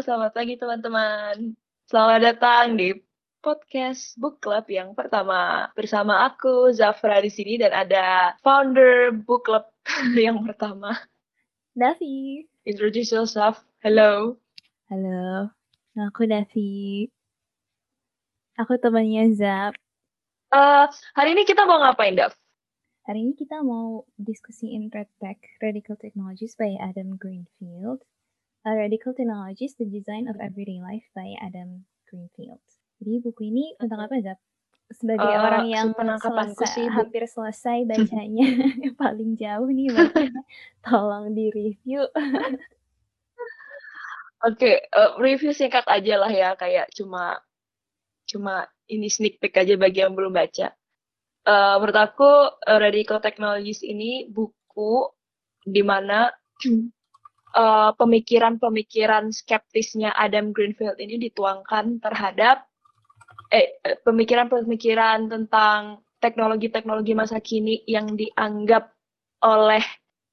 selamat pagi teman-teman. Selamat datang di podcast Book Club yang pertama. Bersama aku Zafra di sini dan ada founder Book Club yang pertama. Davi. Introduce yourself. Hello. Halo. Aku Davi. Aku temannya Zap. Uh, hari ini kita mau ngapain, Dav? Hari ini kita mau diskusiin Red Tech, Radical Technologies by Adam Greenfield. A Radical Technologies, The Design of Everyday Life by Adam Greenfield. Jadi buku ini tentang apa, Zap? Sebagai uh, orang yang selesai, sih, hampir selesai bacanya, yang paling jauh nih, bacanya, tolong di-review. Oke, okay, uh, review singkat aja lah ya, kayak cuma cuma ini sneak peek aja bagi yang belum baca. Uh, menurut aku, uh, Radical Technologies ini buku di mana uh, pemikiran-pemikiran skeptisnya Adam Greenfield ini dituangkan terhadap eh pemikiran-pemikiran tentang teknologi-teknologi masa kini yang dianggap oleh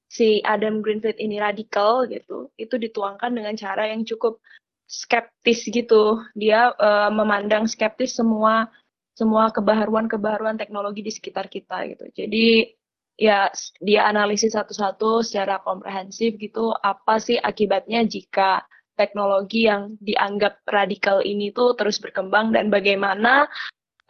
si Adam Greenfield ini radikal gitu itu dituangkan dengan cara yang cukup skeptis gitu. Dia uh, memandang skeptis semua semua kebaharuan-kebaharuan teknologi di sekitar kita gitu. Jadi ya dia analisis satu-satu secara komprehensif gitu apa sih akibatnya jika teknologi yang dianggap radikal ini tuh terus berkembang dan bagaimana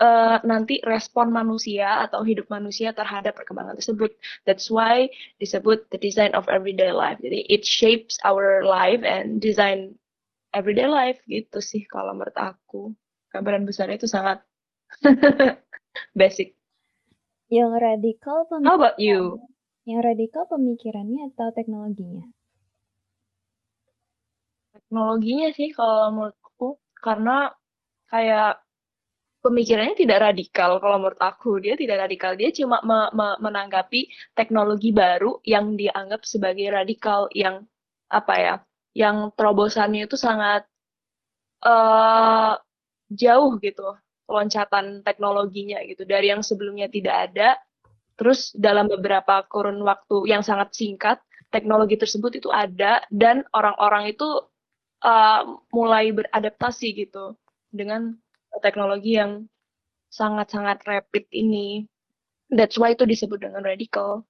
uh, nanti respon manusia atau hidup manusia terhadap perkembangan tersebut. That's why disebut the design of everyday life. Jadi it shapes our life and design everyday life gitu sih kalau menurut aku. Gambaran besarnya itu sangat basic. Yang radikal How about you? Yang radikal pemikirannya atau teknologinya? Teknologinya sih kalau menurutku karena kayak pemikirannya tidak radikal kalau menurut aku dia tidak radikal dia cuma me me menanggapi teknologi baru yang dianggap sebagai radikal yang apa ya yang terobosannya itu sangat uh, jauh gitu loncatan teknologinya gitu. Dari yang sebelumnya tidak ada terus dalam beberapa kurun waktu yang sangat singkat teknologi tersebut itu ada dan orang-orang itu uh, mulai beradaptasi gitu dengan teknologi yang sangat-sangat rapid ini. That's why itu disebut dengan radical.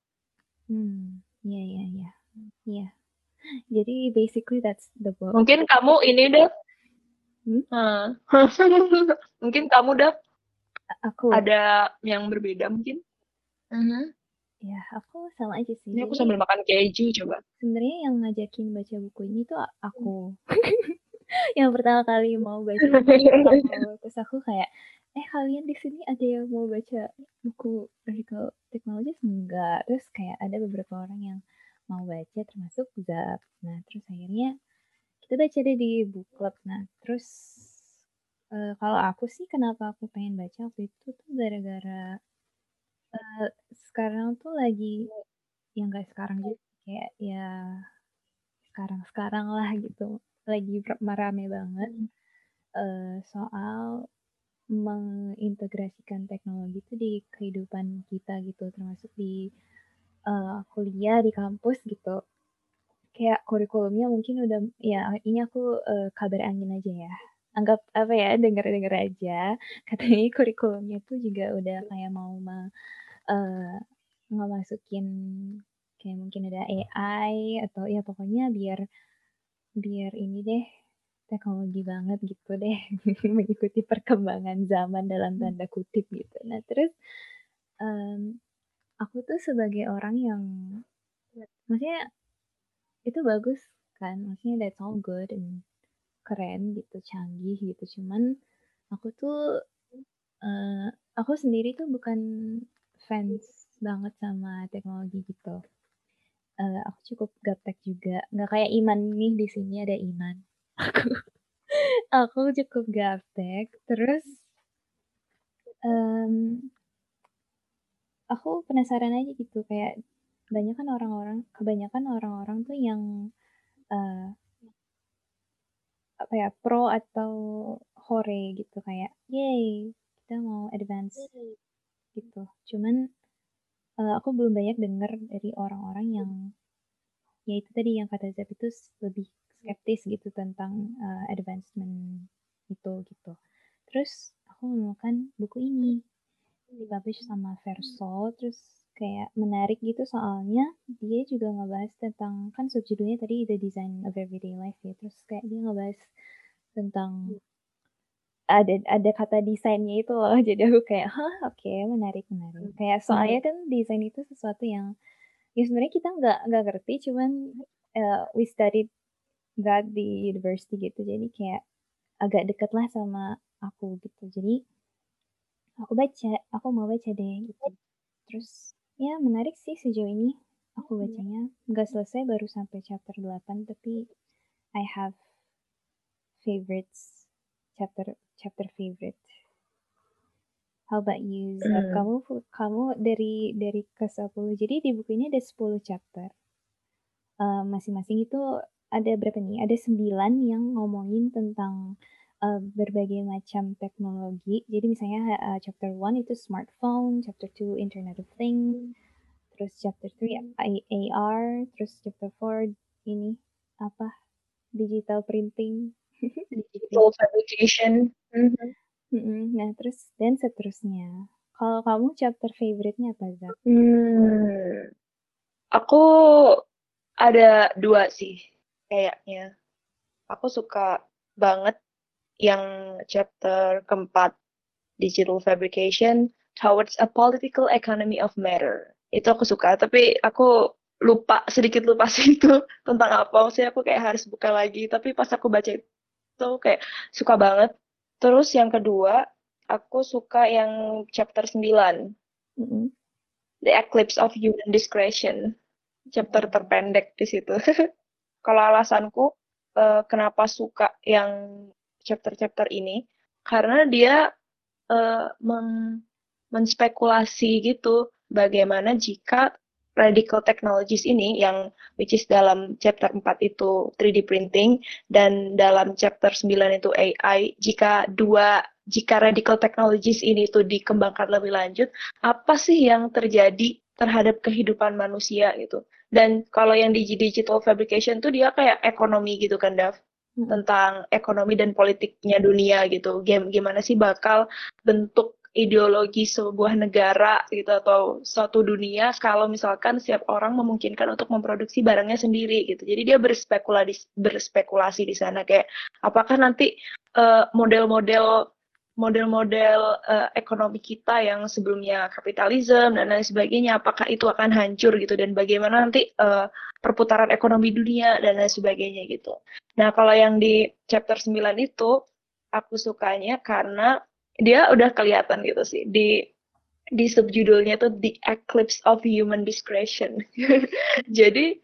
Hmm ya ya ya ya jadi basically that's the book mungkin kamu ini deh Hmm? mungkin kamu udah Aku. ada yang berbeda mungkin? Uh-huh. Ya, aku sama aja sih. Ini aku sambil makan keju coba. Sebenarnya yang ngajakin baca buku ini tuh aku. yang pertama kali mau baca buku, terus aku kayak, eh kalian di sini ada yang mau baca buku Radical Technologies? Enggak. Terus kayak ada beberapa orang yang mau baca termasuk Zap. Nah, terus akhirnya kita baca deh di book club. Nah terus uh, kalau aku sih kenapa aku pengen baca waktu itu tuh gara-gara uh, sekarang tuh lagi yang gak sekarang juga kayak ya sekarang-sekarang lah gitu. Lagi merame banget uh, soal mengintegrasikan teknologi itu di kehidupan kita gitu. Termasuk di uh, kuliah di kampus gitu kayak kurikulumnya mungkin udah ya ini aku uh, kabar angin aja ya. Anggap apa ya dengar-dengar aja. Katanya kurikulumnya tuh juga udah kayak mau ma, uh, ngemasukin kayak mungkin ada AI atau ya pokoknya biar biar ini deh teknologi banget gitu deh. Mengikuti perkembangan zaman dalam hmm. tanda kutip gitu. Nah terus um, aku tuh sebagai orang yang maksudnya itu bagus kan maksudnya that's all good and keren gitu canggih gitu. Cuman aku tuh uh, aku sendiri tuh bukan fans banget sama teknologi gitu. Uh, aku cukup gaptek juga. Nggak kayak iman nih di sini ada iman. Aku aku cukup gaptek. Terus um, aku penasaran aja gitu kayak banyak kan orang-orang kebanyakan orang-orang tuh yang uh, apa ya pro atau hore gitu kayak yay kita mau advance gitu cuman uh, aku belum banyak dengar dari orang-orang yang ya itu tadi yang kata Zep itu lebih skeptis gitu tentang uh, advancement itu gitu. Terus aku menemukan buku ini dipublish sama Verso terus kayak menarik gitu soalnya dia juga ngebahas tentang kan subjudulnya tadi the design of everyday life ya terus kayak dia ngebahas tentang ada ada kata desainnya itu loh. Jadi aku kayak hah oke okay, menarik. Menarik kayak soalnya kan desain itu sesuatu yang ya sebenarnya kita nggak nggak ngerti cuman uh, we studied that di university gitu. Jadi kayak agak deket lah sama aku gitu. Jadi aku baca aku mau baca deh gitu. Terus ya menarik sih sejauh ini aku hmm. bacanya nggak selesai baru sampai chapter 8 tapi I have favorites chapter chapter favorite How about you? Mm. Kamu kamu dari dari ke 10. Jadi di buku ini ada 10 chapter. Uh, masing-masing itu ada berapa nih? Ada 9 yang ngomongin tentang uh, berbagai macam teknologi. Jadi misalnya uh, chapter 1 itu smartphone, chapter 2 Internet of Things, terus chapter 3 AR, terus chapter 4 ini apa? Digital printing. Digital fabrication. Mm -hmm. Mm-mm. Nah, terus dan seterusnya. Kalau kamu chapter favorite-nya apa, Zak? Hmm, aku ada dua sih kayaknya. Aku suka banget yang chapter keempat, Digital Fabrication Towards a Political Economy of Matter. Itu aku suka, tapi aku lupa, sedikit lupa sih itu tentang apa. Maksudnya aku kayak harus buka lagi, tapi pas aku baca itu kayak suka banget Terus yang kedua, aku suka yang chapter 9. Mm -hmm. The Eclipse of Human Discretion. Chapter terpendek di situ. Kalau alasanku uh, kenapa suka yang chapter-chapter ini, karena dia uh, men menspekulasi gitu bagaimana jika radical technologies ini yang which is dalam chapter 4 itu 3D printing dan dalam chapter 9 itu AI jika dua jika radical technologies ini itu dikembangkan lebih lanjut apa sih yang terjadi terhadap kehidupan manusia gitu? Dan kalau yang di digital fabrication tuh dia kayak ekonomi gitu kan Dav tentang ekonomi dan politiknya dunia gitu gimana sih bakal bentuk ideologi sebuah negara gitu atau suatu dunia kalau misalkan setiap orang memungkinkan untuk memproduksi barangnya sendiri gitu. Jadi dia berspekulasi berspekulasi di sana kayak apakah nanti model eh, model-model uh, ekonomi kita yang sebelumnya kapitalisme dan lain sebagainya apakah itu akan hancur gitu dan bagaimana nanti uh, perputaran ekonomi dunia dan lain sebagainya gitu. Nah, kalau yang di chapter 9 itu aku sukanya karena dia udah kelihatan gitu sih di di subjudulnya tuh The Eclipse of Human Discretion. Jadi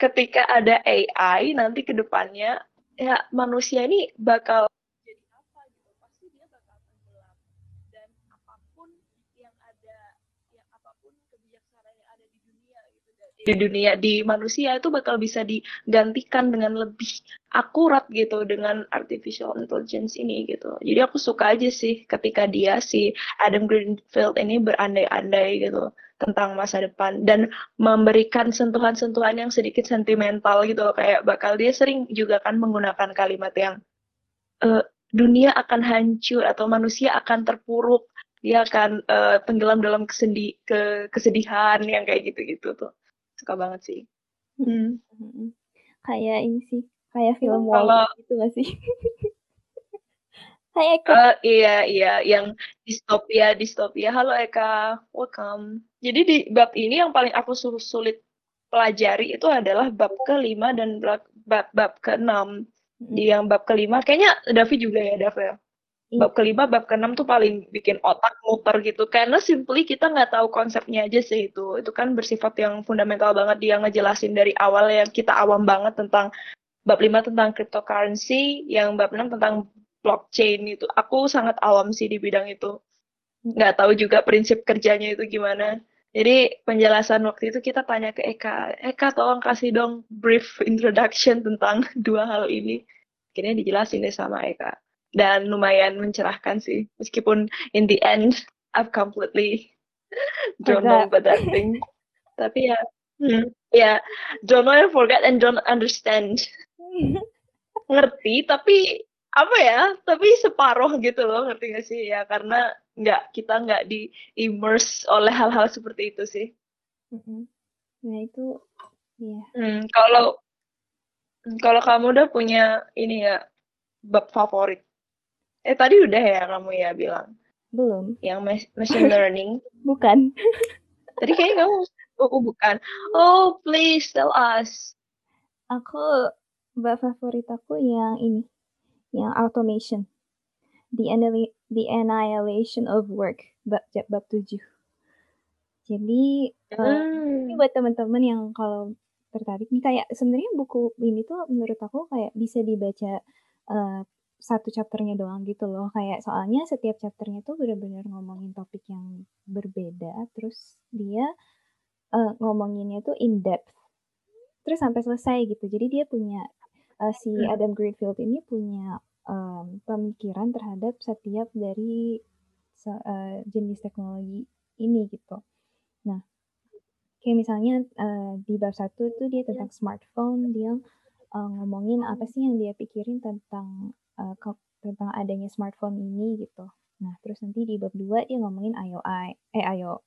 ketika ada AI nanti ke depannya ya manusia ini bakal jadi apa gitu. Pasti dia bakal tenggelam dan apa pun yang ada yang apa pun kebijaksanaan yang ada di dunia gitu di dunia di manusia itu bakal bisa digantikan dengan lebih akurat gitu dengan artificial intelligence ini gitu. Jadi aku suka aja sih ketika dia si Adam Greenfield ini berandai-andai gitu tentang masa depan dan memberikan sentuhan-sentuhan yang sedikit sentimental gitu kayak bakal dia sering juga kan menggunakan kalimat yang e, dunia akan hancur atau manusia akan terpuruk. Dia akan uh, tenggelam dalam kesendi ke kesedihan yang kayak gitu-gitu tuh suka banget sih. Hmm. Kayak ini sih Kayak film Kalau gitu gak sih? Hai Eka. Uh, iya, iya, yang distopia, distopia. Halo Eka, welcome. Jadi di bab ini yang paling aku sulit pelajari itu adalah bab kelima dan bab bab, bab keenam. Hmm. Di yang bab kelima, kayaknya Davi juga ya, Davi ya? Bab kelima, bab keenam tuh paling bikin otak muter gitu. Karena simply kita nggak tahu konsepnya aja sih itu. Itu kan bersifat yang fundamental banget dia ngejelasin dari awal yang kita awam banget tentang bab 5 tentang cryptocurrency, yang bab 6 tentang blockchain itu. Aku sangat awam sih di bidang itu. Nggak tahu juga prinsip kerjanya itu gimana. Jadi penjelasan waktu itu kita tanya ke Eka, Eka tolong kasih dong brief introduction tentang dua hal ini. Akhirnya dijelasin deh sama Eka. Dan lumayan mencerahkan sih. Meskipun in the end, I've completely don't know about that thing. Tapi ya, hmm, ya, don't know and forget and don't understand. ngerti tapi apa ya tapi separuh gitu loh ngerti gak sih ya karena nggak kita nggak di immerse oleh hal-hal seperti itu sih mm-hmm. nah itu ya hmm, kalau kalau kamu udah punya ini ya bab favorit eh tadi udah ya kamu ya bilang? Belum. Yang machine learning? Bukan. Tadi kayaknya kamu oh bukan. Oh please tell us. Aku bab favorit aku yang ini yang automation. The the annihilation of work. Bab bab tujuh. Jadi hmm. uh, ini buat teman-teman yang kalau tertarik. Nih kayak sebenarnya buku ini tuh menurut aku kayak bisa dibaca uh, satu chapternya doang gitu loh kayak soalnya setiap chapternya tuh benar-benar ngomongin topik yang berbeda terus dia uh, ngomonginnya tuh in depth terus sampai selesai gitu jadi dia punya uh, si hmm. Adam Greenfield ini punya um, pemikiran terhadap setiap dari uh, jenis teknologi ini gitu. Nah, kayak misalnya uh, di bab satu itu dia tentang smartphone, dia uh, ngomongin apa sih yang dia pikirin tentang uh, tentang adanya smartphone ini gitu. Nah, terus nanti di bab dua dia ngomongin IOI, eh IO,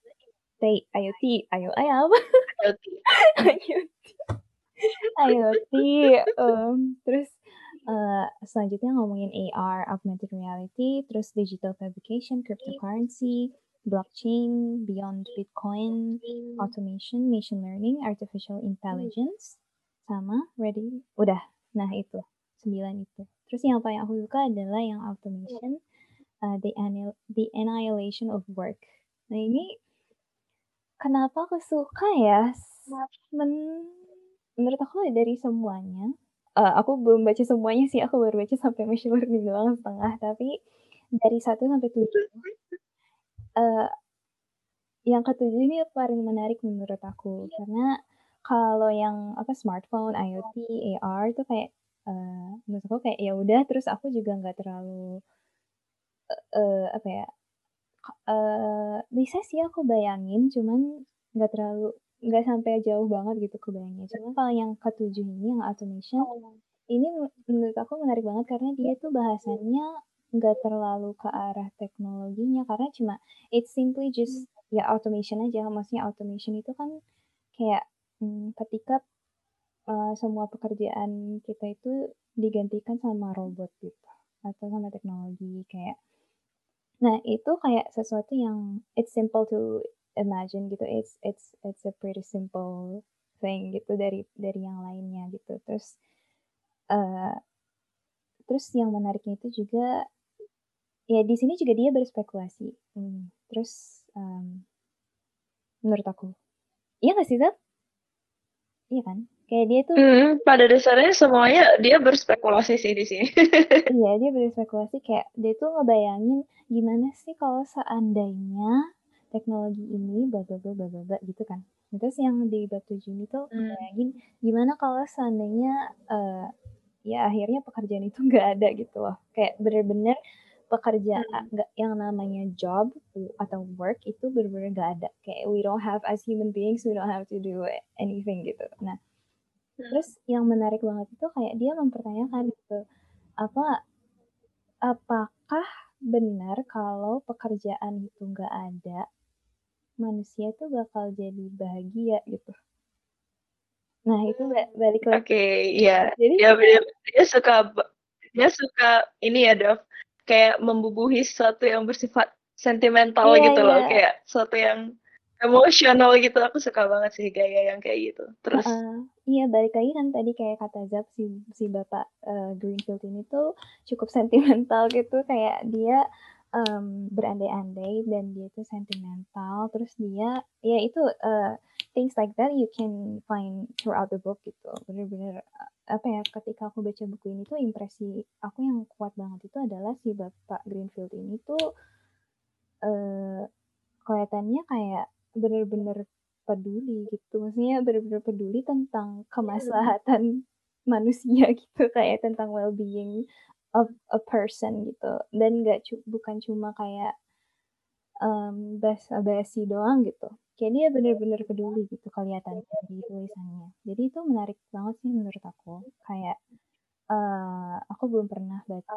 IoT, IOI apa? IoT. IoT. IoT um, terus uh, selanjutnya ngomongin AR augmented reality terus digital fabrication cryptocurrency blockchain beyond bitcoin automation machine learning artificial intelligence sama ready udah nah itu sembilan itu terus yang paling aku suka adalah yang automation uh, the the annihilation of work. Nah ini kenapa aku suka ya? Men menurut aku dari semuanya, uh, aku belum baca semuanya sih, aku baru baca sampai machine learning doang setengah, tapi dari satu sampai tujuh uh, yang ketujuh ini paling menarik menurut aku, karena kalau yang apa smartphone, IoT, AR itu kayak, uh, menurut aku kayak ya udah terus aku juga nggak terlalu, uh, apa ya, uh, bisa sih aku bayangin cuman nggak terlalu nggak sampai jauh banget gitu kebayangnya. Cuma kalau yang ketujuh ini yang automation ini menurut aku menarik banget karena dia tuh bahasannya nggak terlalu ke arah teknologinya karena cuma it's simply just ya automation aja maksudnya automation itu kan kayak hmm, ketika uh, semua pekerjaan kita itu digantikan sama robot gitu atau sama teknologi kayak nah itu kayak sesuatu yang it's simple to imagine gitu it's it's it's a pretty simple thing gitu dari dari yang lainnya gitu. Terus uh, terus yang menariknya itu juga ya di sini juga dia berspekulasi. Hmm, terus um, menurut aku iya gak sih Zat? iya kan kayak dia tuh hmm, pada dasarnya semuanya dia berspekulasi sih di sini iya dia berspekulasi kayak dia tuh ngebayangin gimana sih kalau seandainya teknologi ini bla bla bla bla bla gitu kan. Terus yang di bab tujuh ini tuh hmm. bayangin gimana kalau seandainya uh, ya akhirnya pekerjaan itu nggak ada gitu loh. Kayak bener-bener pekerjaan hmm. nggak hmm. yang namanya job atau work itu bener-bener nggak ada. Kayak we don't have as human beings we don't have to do anything gitu. Nah, hmm. Terus yang menarik banget itu kayak dia mempertanyakan gitu apa apakah benar kalau pekerjaan itu nggak ada manusia tuh bakal jadi bahagia gitu. Nah, itu balik lagi. Oke, okay, iya. Jadi ya, dia, dia suka dia suka ini ya, Dov. Kayak membubuhi sesuatu yang bersifat sentimental iya, gitu iya. loh, kayak sesuatu yang emosional gitu. Aku suka banget sih gaya yang kayak gitu. Terus uh, iya balik lagi kan tadi kayak kata Zap si si Bapak uh, Greenfield ini tuh cukup sentimental gitu kayak dia um, berandai-andai dan dia tuh sentimental terus dia ya itu uh, things like that you can find throughout the book gitu bener-bener apa ya ketika aku baca buku ini tuh impresi aku yang kuat banget itu adalah si bapak Greenfield ini tuh uh, kelihatannya kayak bener-bener peduli gitu. Maksudnya bener-bener peduli tentang kemaslahatan manusia gitu kayak tentang well-being of a person gitu. Dan nggak cu bukan cuma kayak um, basa-basi doang gitu. Kayak dia bener-bener peduli gitu kelihatan di tulisannya. Jadi itu menarik banget sih menurut aku. Kayak Uh, aku belum pernah baca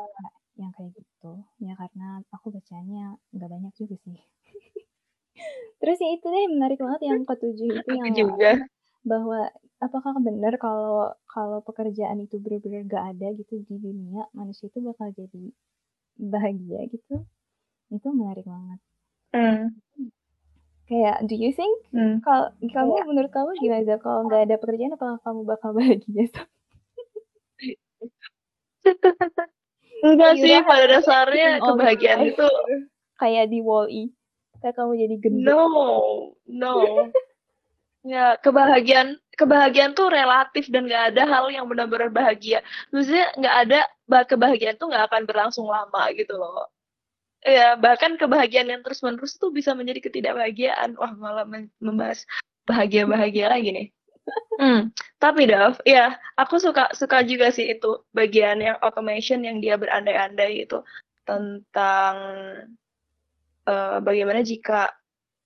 yang kayak gitu, ya karena aku bacanya nggak banyak juga sih. Terus ya itu deh menarik banget yang ketujuh itu yang juga. bahwa apakah benar kalau kalau pekerjaan itu benar-benar gak ada gitu di dunia, manusia itu bakal jadi bahagia gitu? Itu menarik banget. Hmm. Kayak do you think Hmm. kalau kamu menurut kamu gimana? Kalau nggak ada pekerjaan apakah kamu bakal bahagia? Enggak sih, pada dasarnya kebahagiaan itu kayak di Wall-E. Kayak kamu jadi gendut. no, no. Ya, kebahagiaan kebahagiaan tuh relatif dan nggak ada hal yang benar-benar bahagia. Maksudnya nggak ada bah kebahagiaan tuh nggak akan berlangsung lama gitu loh. Ya, bahkan kebahagiaan yang terus-menerus tuh bisa menjadi ketidakbahagiaan. Wah, malah membahas bahagia-bahagia lagi nih. Hmm, tapi Dav, ya aku suka suka juga sih itu bagian yang automation yang dia berandai-andai itu tentang uh, bagaimana jika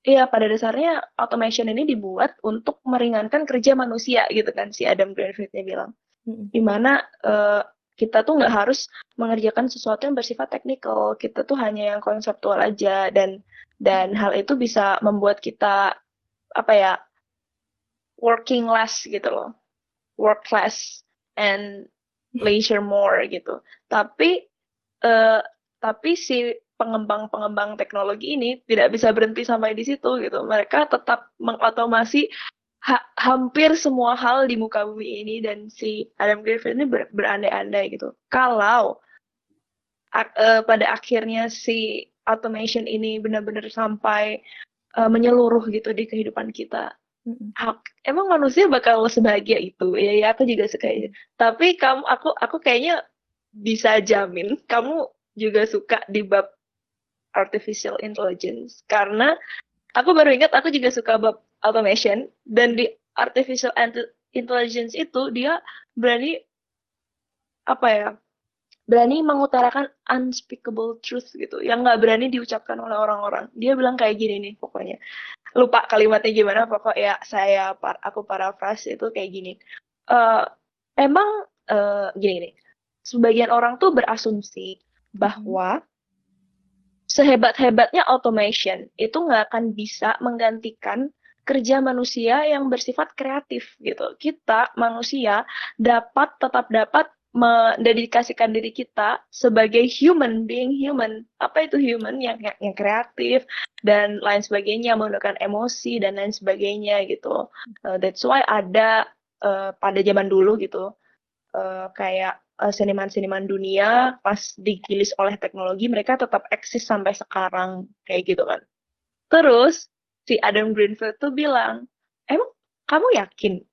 ya pada dasarnya automation ini dibuat untuk meringankan kerja manusia gitu kan si Adam Greenfield-nya bilang. Hmm. Di mana uh, kita tuh nggak harus mengerjakan sesuatu yang bersifat teknikal, kita tuh hanya yang konseptual aja dan dan hal itu bisa membuat kita apa ya working less gitu loh, work less and leisure more gitu. Tapi uh, tapi si pengembang-pengembang teknologi ini tidak bisa berhenti sampai di situ gitu. Mereka tetap mengotomasi ha hampir semua hal di muka bumi ini dan si Adam Griffin ini ber berandai-andai gitu. Kalau uh, pada akhirnya si automation ini benar-benar sampai uh, menyeluruh gitu di kehidupan kita. Mm -hmm. Emang manusia bakal sebahagia itu? Ya, ya aku juga suka itu. Tapi kamu, aku, aku kayaknya bisa jamin kamu juga suka di bab artificial intelligence. Karena aku baru ingat aku juga suka bab automation dan di artificial intelligence itu dia berani apa ya berani mengutarakan unspeakable truth gitu yang nggak berani diucapkan oleh orang-orang. Dia bilang kayak gini nih pokoknya. Lupa kalimatnya gimana pokok ya saya aku paraphrase itu kayak gini. Uh, emang uh, gini nih sebagian orang tuh berasumsi bahwa sehebat-hebatnya automation itu nggak akan bisa menggantikan kerja manusia yang bersifat kreatif gitu. Kita manusia dapat tetap dapat mendedikasikan diri kita sebagai human being human. Apa itu human yang yang, kreatif dan lain sebagainya menggunakan emosi dan lain sebagainya gitu. Uh, that's why ada uh, pada zaman dulu gitu uh, kayak seniman-seniman dunia pas digilis oleh teknologi mereka tetap eksis sampai sekarang kayak gitu kan. Terus si Adam Greenfield tuh bilang, emang kamu yakin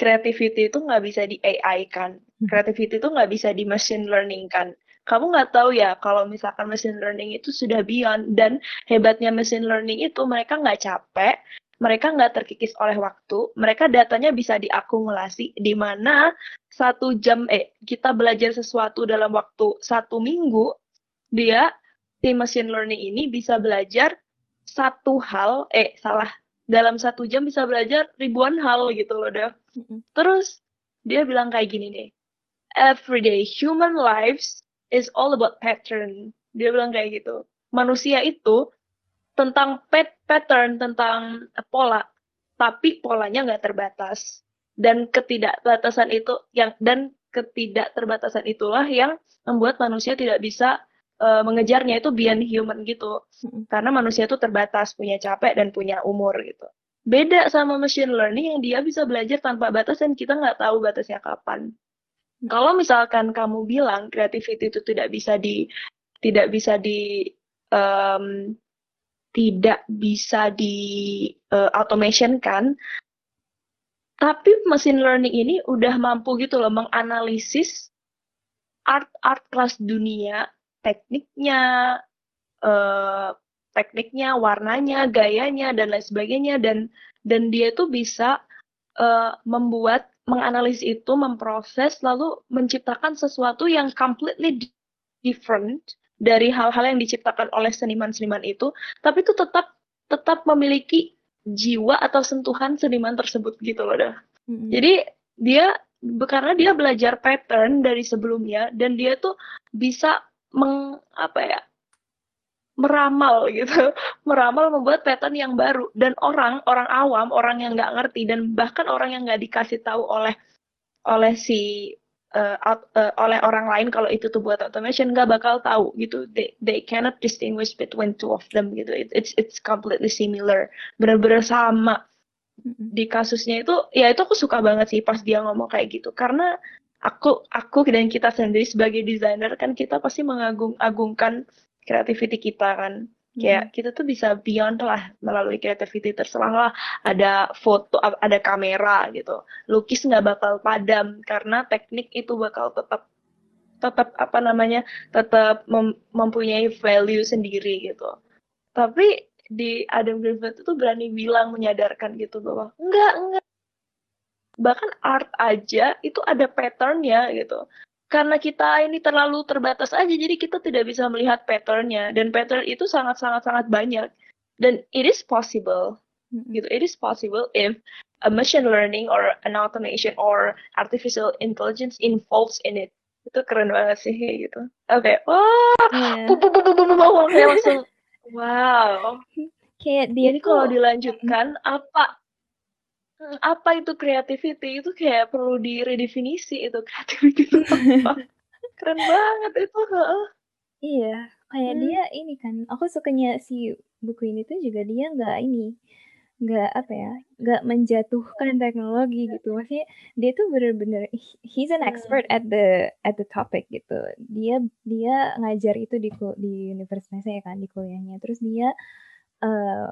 creativity itu nggak bisa di AI kan? Hmm. Creativity itu nggak bisa di machine learning kan? Kamu nggak tahu ya kalau misalkan machine learning itu sudah beyond dan hebatnya machine learning itu mereka nggak capek, mereka nggak terkikis oleh waktu, mereka datanya bisa diakumulasi di mana satu jam eh kita belajar sesuatu dalam waktu satu minggu dia si machine learning ini bisa belajar satu hal eh salah dalam satu jam bisa belajar ribuan hal gitu loh deh terus dia bilang kayak gini nih everyday human lives is all about pattern. Dia bilang kayak gitu. Manusia itu tentang pat pattern tentang pola tapi polanya nggak terbatas. Dan ketidakbatasan itu yang dan ketidakterbatasan itulah yang membuat manusia tidak bisa uh, mengejarnya. Itu beyond human gitu. Karena manusia itu terbatas punya capek dan punya umur gitu. Beda sama machine learning yang dia bisa belajar tanpa batas dan kita nggak tahu batasnya kapan. Hmm. kalau misalkan kamu bilang creativity itu tidak bisa di tidak bisa di um, tidak bisa di uh, automation kan tapi mesin learning ini udah mampu gitu loh menganalisis art-art kelas dunia, tekniknya, eh, tekniknya, warnanya, gayanya dan lain sebagainya. Dan dan dia tuh bisa eh, membuat menganalisis itu, memproses lalu menciptakan sesuatu yang completely different dari hal-hal yang diciptakan oleh seniman-seniman itu, tapi itu tetap tetap memiliki jiwa atau sentuhan seniman tersebut gitu loh dah. Mm-hmm. Jadi dia karena dia belajar pattern dari sebelumnya dan dia tuh bisa meng apa ya meramal gitu, meramal membuat pattern yang baru dan orang orang awam, orang yang nggak ngerti dan bahkan orang yang nggak dikasih tahu oleh oleh si uh, out, uh, oleh orang lain kalau itu tuh buat automation nggak bakal tahu gitu. They they cannot distinguish between two of them gitu. It, it's it's completely similar. Benar-benar sama. Di kasusnya itu ya itu aku suka banget sih pas dia ngomong kayak gitu. Karena aku aku dan kita sendiri sebagai desainer kan kita pasti mengagung-agungkan creativity kita kan kayak kita tuh bisa beyond lah melalui creativity. Terserah lah ada foto ada kamera gitu. Lukis nggak bakal padam karena teknik itu bakal tetap tetap apa namanya tetap mem mempunyai value sendiri gitu. Tapi di Adam Griffith itu berani bilang menyadarkan gitu bahwa enggak enggak bahkan art aja itu ada patternnya gitu karena kita ini terlalu terbatas aja jadi kita tidak bisa melihat patternnya. Dan pattern itu sangat sangat sangat banyak. Dan it is possible gitu. It is possible if a machine learning or an automation or artificial intelligence involves in it. Itu keren banget sih gitu. Oke okay. wah yeah. bu, bu, kayak langsung wow. Kayak dia jadi kalau dilanjutkan apa Apa itu creativity? Itu kayak perlu diredefinisi itu creativity itu apa. Keren banget itu, Iya, kayak hmm. dia ini kan, aku sukanya si buku ini tuh juga dia nggak ini, nggak apa ya, nggak menjatuhkan teknologi gitu. Maksudnya dia tuh bener-bener he's an expert hmm. at the at the topic gitu. Dia dia ngajar itu di di universitasnya kan, di kuliahnya. Terus dia, uh,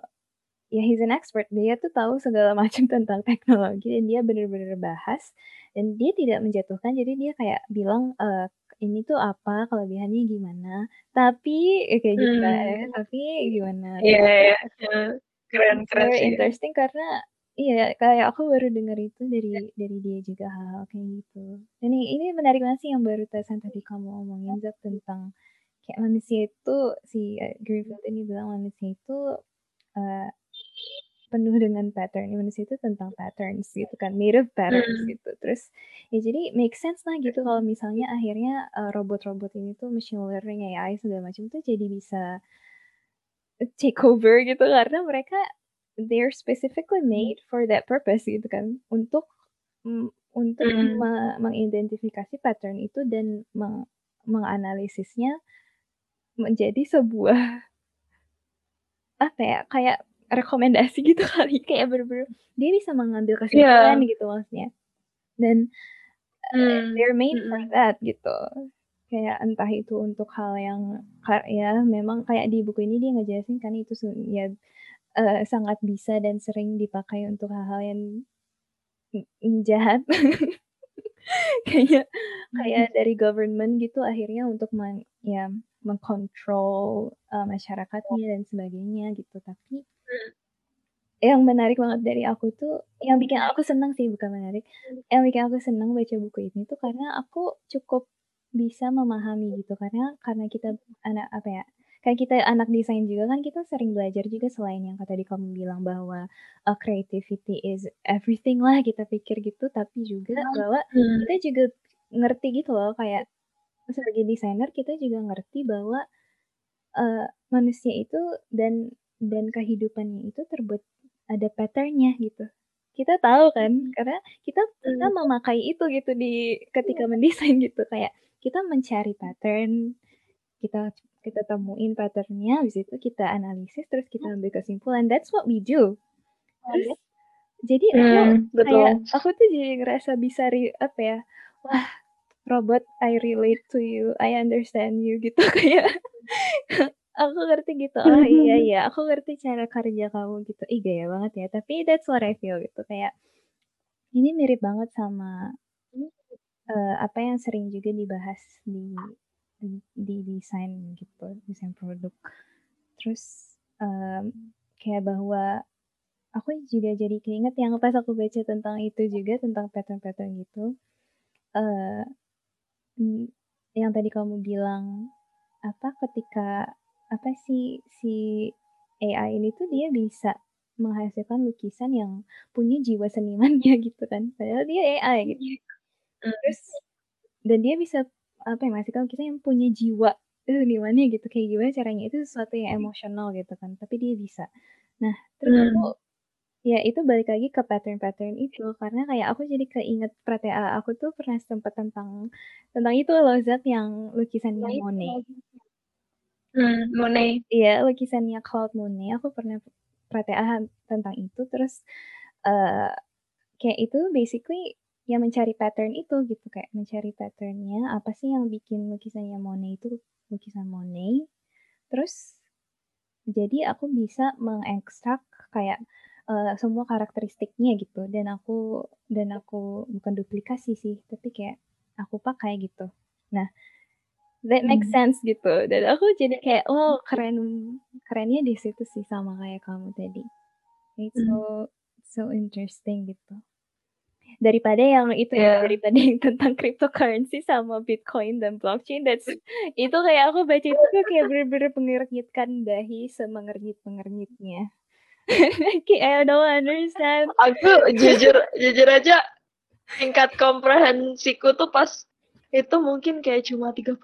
ya he's an expert, dia tuh tahu segala macam tentang teknologi dan dia bener-bener bahas dan dia tidak menjatuhkan, jadi dia kayak bilang, eee, "Ini tuh apa, kelebihannya gimana, tapi" eh, kayak gitu kan, hmm. "Tapi gimana?" Iya iya, Keren keren very interesting karena iya, kayak aku baru denger itu dari dari dia juga hal-hal kayak gitu. Ini ini menarik banget sih yang baru barusan tadi kamu omongin Zak, tentang kayak manusia itu si, eee, Griffith ini bilang manusia itu, eee penuh dengan pattern, manusia itu tentang patterns gitu kan, made of patterns Hmm. gitu. Terus ya jadi make sense lah gitu kalau misalnya akhirnya, robot-robot ini tuh machine learning, AI segala macam tuh jadi bisa take over gitu karena mereka they're specifically made for that purpose gitu kan, untuk mm, untuk Hmm. me mengidentifikasi pattern itu dan meng menganalisisnya menjadi sebuah apa ya, kayak rekomendasi gitu kali, kayak bener-bener dia bisa mengambil kesimpulan Iya. gitu maksudnya. Dan, Mmm, they're made for mhm. that gitu. Kayak entah itu untuk hal yang ya memang kayak di buku ini dia ngejelasin kan itu ya, eee, sangat bisa dan sering dipakai untuk hal-hal yang jahat. Kayak kayak dari government gitu akhirnya untuk meng ya mengkontrol, eee, masyarakatnya dan sebagainya gitu. Tapi. Yang menarik banget dari aku tuh yang bikin aku senang sih bukan menarik, yang bikin aku senang baca buku ini tuh karena aku cukup bisa memahami gitu. Karena karena kita anak apa ya, kayak kita anak desain juga kan kita sering belajar juga selain yang kata tadi kamu bilang bahwa, eee, creativity is everything lah kita pikir gitu, tapi juga bahwa Hmm. kita juga ngerti gitu loh kayak sebagai desainer kita juga ngerti bahwa, eee, manusia itu dan dan kehidupannya itu terbuat ada pattern-nya gitu. Kita tahu kan karena kita kita Mmm. memakai itu gitu di ketika mendesain gitu, kayak kita mencari pattern, kita kita temuin pattern-nya, habis itu kita analisis, terus kita ambil kesimpulan, that's what we do. Terus jadi aku Mmm, kayak betul. aku tuh jadi ngerasa bisa ri apa ya, "Wah, robot I relate to you, I understand you," gitu kayak aku ngerti gitu, "Oh iya ya, aku ngerti cara kerja kamu," gitu. Ih gaya banget ya, tapi that's what I feel gitu, kayak ini mirip banget sama, eee, apa yang sering juga dibahas di di di desain gitu, desain produk. Terus, mmm, kayak bahwa aku juga jadi keinget yang pas aku baca tentang itu juga, tentang pattern-pattern gitu, mmm, yang tadi kamu bilang, apa, ketika apa sih, si AI ini tuh dia bisa menghasilkan lukisan yang punya jiwa senimannya gitu kan, padahal dia AI gitu. Hmm. Terus dan dia bisa apa ya tahu kita yang punya jiwa senimannya gitu. Kayak gimana caranya? Itu sesuatu yang emosional gitu kan tapi dia bisa. Nah terus Hmm. aku ya itu balik lagi ke pattern-pattern itu. Karena kayak aku jadi keinget pratea aku tuh pernah sempat tentang tentang itu loh Zat yang lukisannya Monet Hmm, Monet. Iya, lukisannya Claude Monet, aku pernah pratea tentang itu, terus, uh, kayak itu basically ya mencari pattern itu gitu, kayak mencari pattern-nya, apa sih yang bikin lukisannya Monet itu lukisan Monet. Terus jadi aku bisa mengekstrak kayak, uh, semua karakteristiknya gitu, dan aku dan aku bukan duplikasi sih, tapi kayak aku pakai gitu. Nah that makes Hmm. sense gitu, dan aku jadi kayak, oh keren kerennya di situ sih sama kayak kamu tadi. It's Hmm. so so interesting gitu. Daripada yang itu ya, Iya. daripada yang tentang cryptocurrency sama Bitcoin dan blockchain, that's itu kayak aku baca itu tuh kayak bener-bener mengernyitkan dahi semengernyit-mengernyitnya. Kayak I don't understand. Aku jujur jujur aja tingkat komprehensiku tuh pas itu mungkin kayak cuma 30%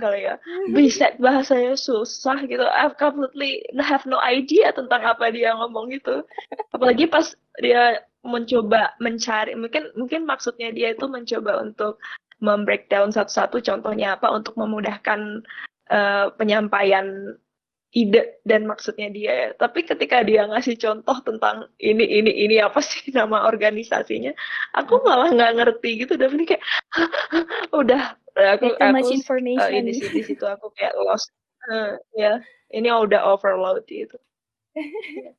kali ya. Bisa bahasanya susah gitu. I completely have no idea tentang apa dia ngomong gitu. Apalagi pas dia mencoba mencari mungkin mungkin maksudnya dia itu mencoba untuk membreakdown satu-satu contohnya apa untuk memudahkan uh, penyampaian ide dan maksudnya dia ya. Tapi ketika dia ngasih contoh tentang ini ini ini apa sih nama organisasinya, aku malah nggak ngerti gitu. Dan ini kayak udah aku aku uh, information. ini sih di situ aku kayak lost. Uh, ya, ini udah overload gitu. Iya.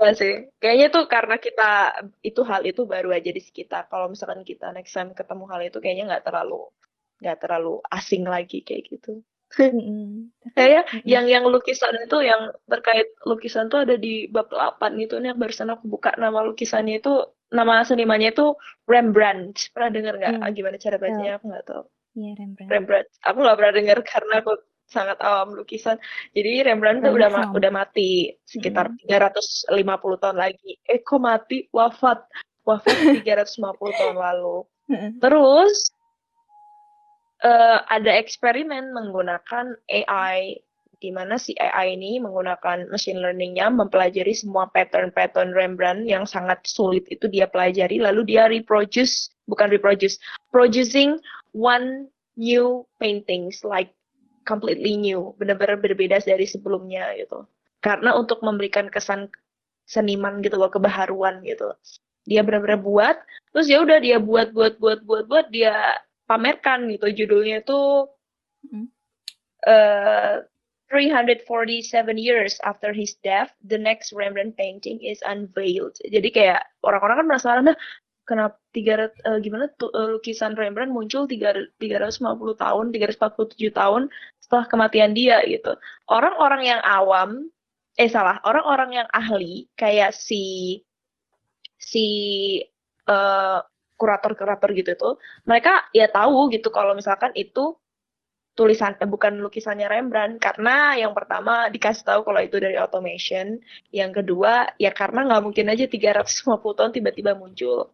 Iya sih. Kayaknya tuh karena kita itu hal itu baru aja di sekitar. Kalau misalkan kita next time ketemu hal itu kayaknya nggak terlalu nggak terlalu asing lagi kayak gitu. Mhm. Tapi Kayak mhm. yang yang lukisan itu yang terkait lukisan tuh ada di bab 8 itu nih yang barusan aku buka nama lukisannya itu nama senimannya itu Rembrandt. Pernah dengar nggak? Hmm. Ah, gimana cara bacanya? Aku nggak tahu. Iya, Rembrandt. Rembrandt. Aku nggak pernah dengar karena aku sangat awam lukisan. Jadi Rembrandt tuh udah ma- udah mati sekitar Mhm. 350 tahun lagi. Eh kok mati? Wafat. Wafat 350 tahun lalu. Heeh. Terus eh, ada eksperimen menggunakan AI di mana si AI ini menggunakan machine learningnya mempelajari semua pattern-pattern Rembrandt yang sangat sulit itu dia pelajari lalu dia reproduce bukan reproduce producing one new paintings like completely new benar-benar berbeda dari sebelumnya gitu. Karena untuk memberikan kesan seniman gitu loh kebaharuan gitu. Dia benar-benar buat terus ya udah dia buat buat buat buat buat dia pamerkan gitu judulnya itu Mhm. uh, 347 years after his death, the next Rembrandt painting is unveiled. Jadi kayak orang-orang kan penasaran nah kenapa 300 eh, gimana tuh eh, lukisan Rembrandt muncul 3 350 tahun, 347 tahun setelah kematian dia gitu. Orang-orang yang awam eh salah, orang-orang yang ahli kayak si si eh, kurator-kurator gitu tuh, mereka ya tahu gitu kalau misalkan itu tulisan eh, bukan lukisannya Rembrandt. Karena yang pertama dikasih tahu kalau itu dari automation, yang kedua ya karena nggak mungkin aja 350 tahun tiba-tiba muncul.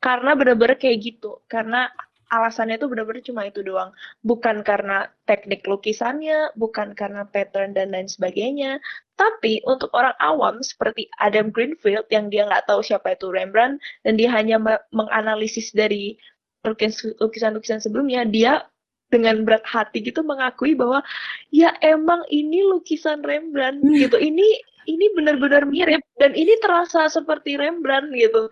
Karena bener-bener kayak gitu, karena alasannya itu bener-bener cuma itu doang, bukan karena teknik lukisannya, bukan karena pattern dan lain sebagainya, tapi untuk orang awam seperti Adam Greenfield yang dia nggak tahu siapa itu Rembrandt dan dia hanya me- menganalisis dari lukis- lukisan-lukisan sebelumnya, dia dengan berat hati gitu mengakui bahwa ya emang ini lukisan Rembrandt Hmm. gitu. Ini ini benar-benar mirip dan ini terasa seperti Rembrandt gitu.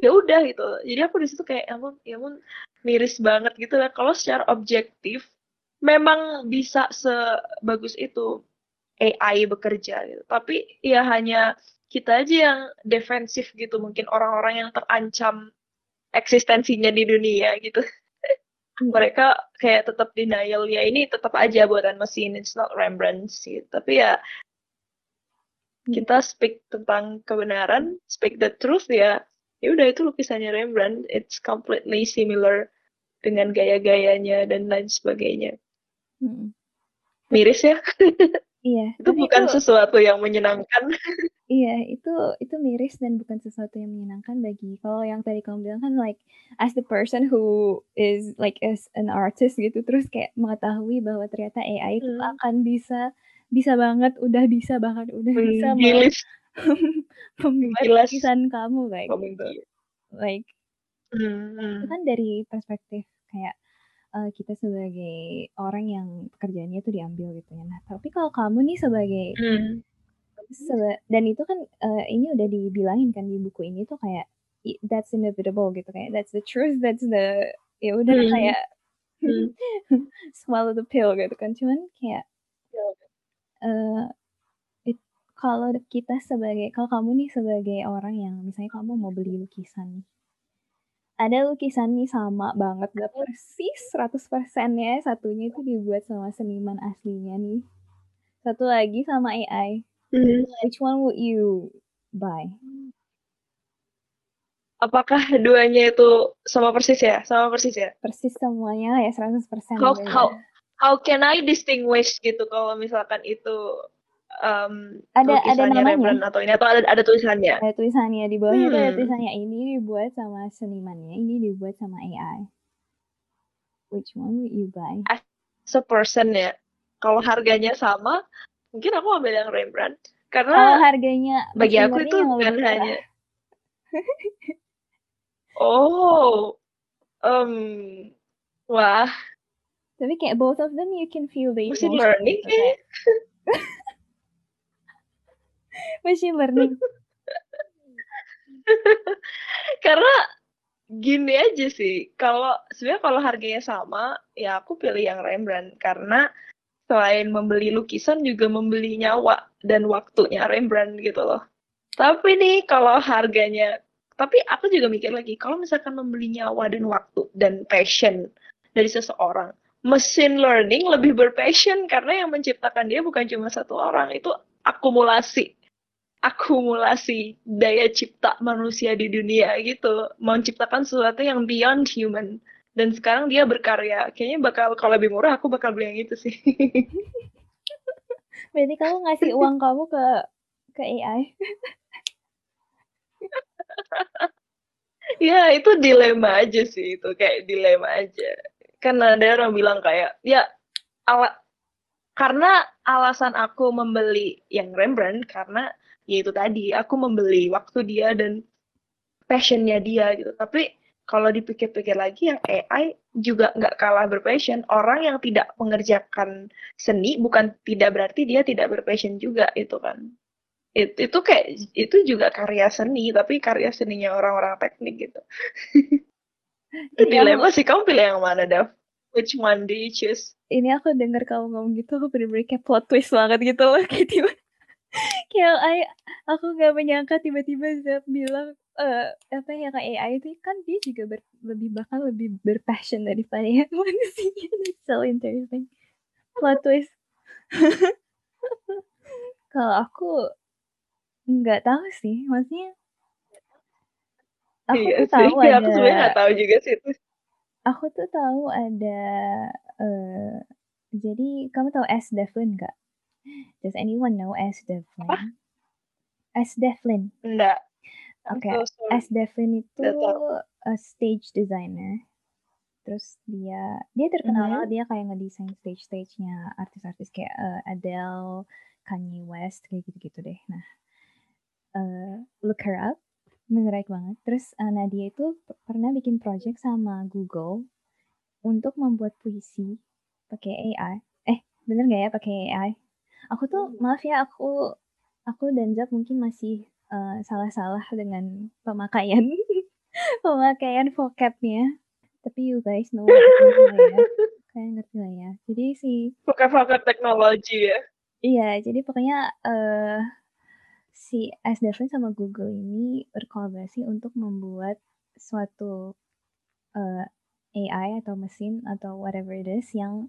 Ya udah gitu. Jadi aku di situ kayak ya ampun ya ampun miris banget gitu ya kalau secara objektif memang bisa sebagus itu AI bekerja gitu. Tapi ya hanya kita aja yang defensif gitu. Mungkin orang-orang yang terancam eksistensinya di dunia gitu. Mereka kayak tetap denial ya ini tetap aja buatan mesin it's not Rembrandt sih tapi ya Iya. kita speak tentang kebenaran speak the truth ya ya udah itu lukisannya Rembrandt it's completely similar dengan gaya-gayanya dan lain sebagainya Mhm. miris ya Iya, itu bukan itu sesuatu yang menyenangkan Iya, itu itu miris dan bukan sesuatu yang menyenangkan bagi kalau yang tadi kamu bilang kan like, as the person who is like as an artist gitu, terus kayak mengetahui bahwa ternyata AI itu Mmm. akan bisa bisa banget, udah bisa bahkan udah bisa me Menggilis. membuat lukisan kamu kayak gitu. Like Mmm, itu kan dari perspektif kayak, eee, kita sebagai orang yang pekerjaannya itu diambil gitu ya. Nah, tapi kalau kamu nih sebagai Mmm. seba dan itu kan, eee, ini udah dibilangin kan di buku ini tuh kayak that's inevitable gitu, kayak that's the truth, that's the ya udah Mmm. kayak Mmm. swallow the pill gitu kan. Cuman kayak it kalau kita sebagai kalau kamu nih sebagai orang yang misalnya kamu mau beli lukisan nih. Ada lukisan nih sama banget, nggak Mhm. persis 100% ya, satunya itu dibuat sama seniman aslinya nih. Satu lagi sama AI. Mmm. Which one would you buy? Apakah duanya itu sama persis ya sama persis ya? Persis semuanya ya 100% How gitu how ya. how can I distinguish gitu kalau misalkan itu, mmm, Ada ada namanya. Rembrandt atau ini atau ada ada tulisannya? Ada tulisannya, di bawahnya itu ada Hmm. tulisannya, ini dibuat sama senimannya, ini dibuat sama AI. Which one would you buy? As a person ya, kalau harganya sama, mungkin aku ambil yang Rembrandt. Kalau Karena harganya bagi aku itu bukan hanya Oh, mmm, wah. Tapi kayak both of them you can feel the Machine learning gitu Machine learning. Karena gini aja sih, kalau sebenarnya kalau harganya sama, ya aku pilih yang Rembrandt karena selain membeli lukisan juga membeli nyawa dan waktunya Rembrandt gitu loh. Tapi nih kalau harganya tapi aku juga mikir lagi, kalau misalkan membeli nyawa dan waktu dan passion dari seseorang, machine learning lebih berpassion karena yang menciptakan dia bukan cuma satu orang, itu akumulasi akumulasi daya cipta manusia di dunia gitu, menciptakan sesuatu yang beyond human. Dan sekarang dia berkarya, kayaknya bakal kalau lebih murah aku bakal beli yang itu sih. Berarti kamu ngasih uang kamu ke ke AI? Ya itu dilema aja sih itu, kayak dilema aja. Kan ada orang bilang kayak, ya ala karena alasan aku membeli yang Rembrandt karena ya itu tadi, aku membeli waktu dia dan passion-nya dia gitu. Tapi kalau dipikir-pikir lagi yang AI juga nggak kalah berpassion. Orang yang tidak mengerjakan seni bukan tidak berarti dia tidak berpassion juga itu kan. It, itu kayak itu juga karya seni tapi karya seninya orang-orang teknik gitu. itu Ini dilema aku sih kamu pilih yang mana Dav? Which one do you choose? ini aku denger kamu ngomong gitu, aku bener-bener kayak plot twist banget gitu loh, kayak tiba kayak I aku nggak menyangka tiba-tiba Zap bilang, eee, apa ya, kayak AI itu kan dia juga ber lebih bahkan lebih berpassion daripada yang manusia, that's so interesting. Plot twist. Kalau aku nggak tahu sih, maksudnya aku Iya tuh sih, tahu ya aku sebenarnya ada nggak tahu juga sih itu. aku tuh tahu ada, eee, jadi kamu tahu Ash Devlin nggak? Does anyone know Apa? Devlin? Ash Devlin. Enggak. I'm Oke, so sorry. Ash Devlin itu, Nggak eee, stage designer. Terus dia dia terkenal Mhm. banget, dia kayak ngedesain stage-stage-nya artis-artis kayak, eee, Adele, Kanye West, kayak gitu-gitu deh. Nah, eee, look her up, menarik banget. Terus, eee, nah dia itu pernah bikin project sama Google untuk membuat puisi pakai AI. Eh, bener nggak ya pakai AI? Aku tuh Mmm. maaf ya, aku aku dan Zap mungkin masih, eee, salah-salah dengan pemakaian pemakaian vocab-nya. Tapi you guys know ya. Kalian ngerti lah ya. Jadi si Vocab-vocab teknologi ya? Iya, jadi pokoknya, eee, si Ash Devlin sama Google ini berkolaborasi untuk membuat suatu, eee, AI atau mesin atau whatever it is yang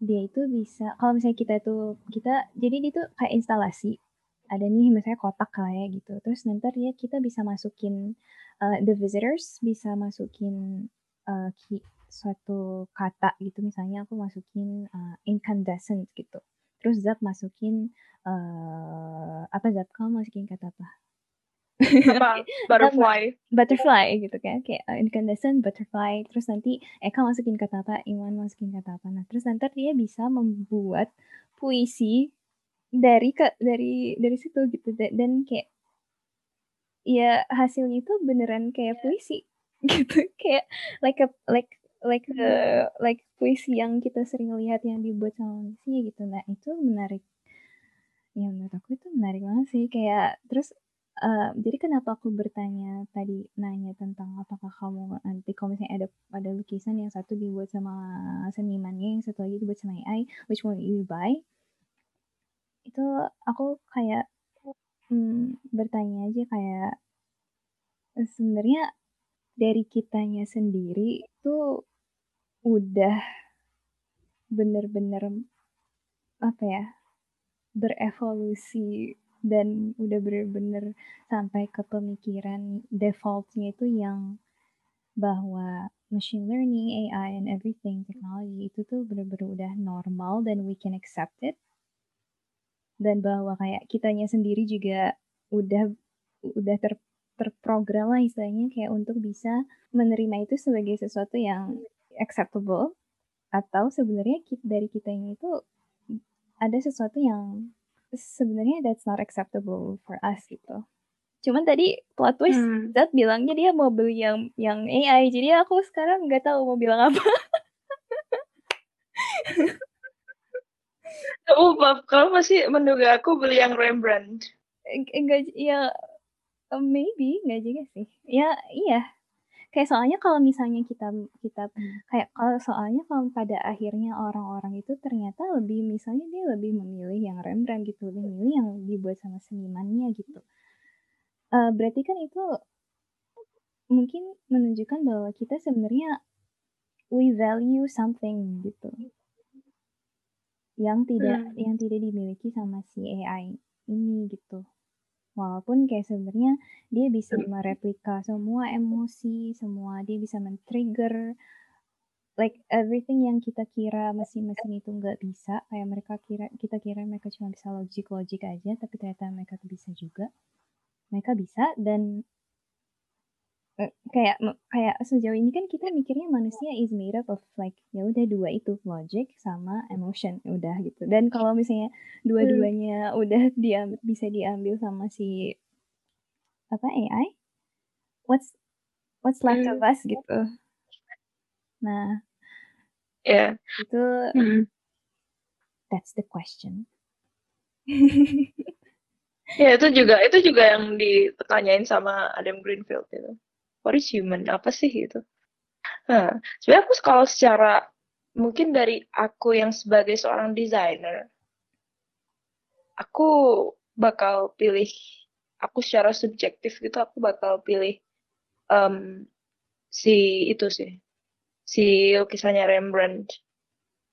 dia itu bisa kalau misalnya kita tuh kita jadi dia tuh kayak instalasi, ada nih misalnya kotak lah ya gitu, terus entar dia kita bisa masukin, eee, the visitors bisa masukin, eee, ki suatu kata gitu, misalnya aku masukin, eee, incandescent gitu. Terus Zap masukin, uh, apa zat kamu masukin kata apa apa? Butterfly. Butterfly gitu kan. Kayak uh, incandescent butterfly. Terus nanti Eka masukin kata apa Iwan masukin kata apa nah terus nanti dia bisa membuat puisi dari ke dari dari situ gitu. Dan kayak ya hasilnya itu beneran kayak puisi. Gitu. Kayak like a like like uh, like puisi yang kita sering lihat yang dibuat sama manusia gitu. Nah itu menarik. Ya menurut aku itu menarik banget sih. Kayak terus jadi kenapa aku bertanya tadi nanya tentang apakah kamu nanti kalau misalnya ada ada lukisan yang satu dibuat sama senimannya yang satu lagi dibuat sama AI which one you buy? Itu aku kayak hmm, bertanya aja kayak sebenarnya dari kitanya sendiri itu udah bener-bener apa ya berevolusi dan udah bener-bener sampai ke pemikiran defaultnya itu yang bahwa machine learning, AI, and everything teknologi itu tuh bener-bener udah normal dan we can accept it. Dan bahwa kayak kitanya sendiri juga udah udah ter terprogram lah istilahnya kayak untuk bisa menerima itu sebagai sesuatu yang acceptable. Atau sebenarnya dari kita ini itu ada sesuatu yang sebenarnya that's not acceptable for us gitu. Cuman tadi plot twist hmm. Zat bilangnya dia mau beli yang yang AI, jadi aku sekarang nggak tahu mau bilang apa. Oh, kalau masih menduga aku beli yang Rembrandt. Enggak, ya Uh, maybe, nggak juga sih. Ya, iya. Kayak soalnya kalau misalnya kita kita hmm. kayak kalau soalnya kalau pada akhirnya orang-orang itu ternyata lebih misalnya dia lebih memilih yang Rembrandt gitu, lebih memilih yang dibuat sama senimannya gitu. Uh, berarti kan itu mungkin menunjukkan bahwa kita sebenarnya we value something gitu. Yang tidak hmm. yang tidak dimiliki sama si AI ini gitu walaupun kayak sebenarnya dia bisa mereplika semua emosi semua dia bisa men-trigger like everything yang kita kira mesin-mesin itu nggak bisa. Kayak mereka kira kita kira mereka cuma bisa logik logik aja tapi ternyata mereka tuh bisa juga. Mereka bisa dan kayak kayak sejauh ini kan kita mikirnya manusia is made up of like ya udah dua itu logic sama emotion udah gitu dan kalau misalnya dua-duanya hmm. udah dia bisa diambil sama si apa AI what's what's left hmm. of us gitu nah ya yeah. itu hmm. that's the question ya itu juga itu juga yang ditanyain sama Adam Greenfield itu what is human apa sih gitu. Nah sebenarnya aku kalau secara mungkin dari aku yang sebagai seorang desainer aku bakal pilih aku secara subjektif gitu aku bakal pilih um, si itu sih si lukisannya Rembrandt.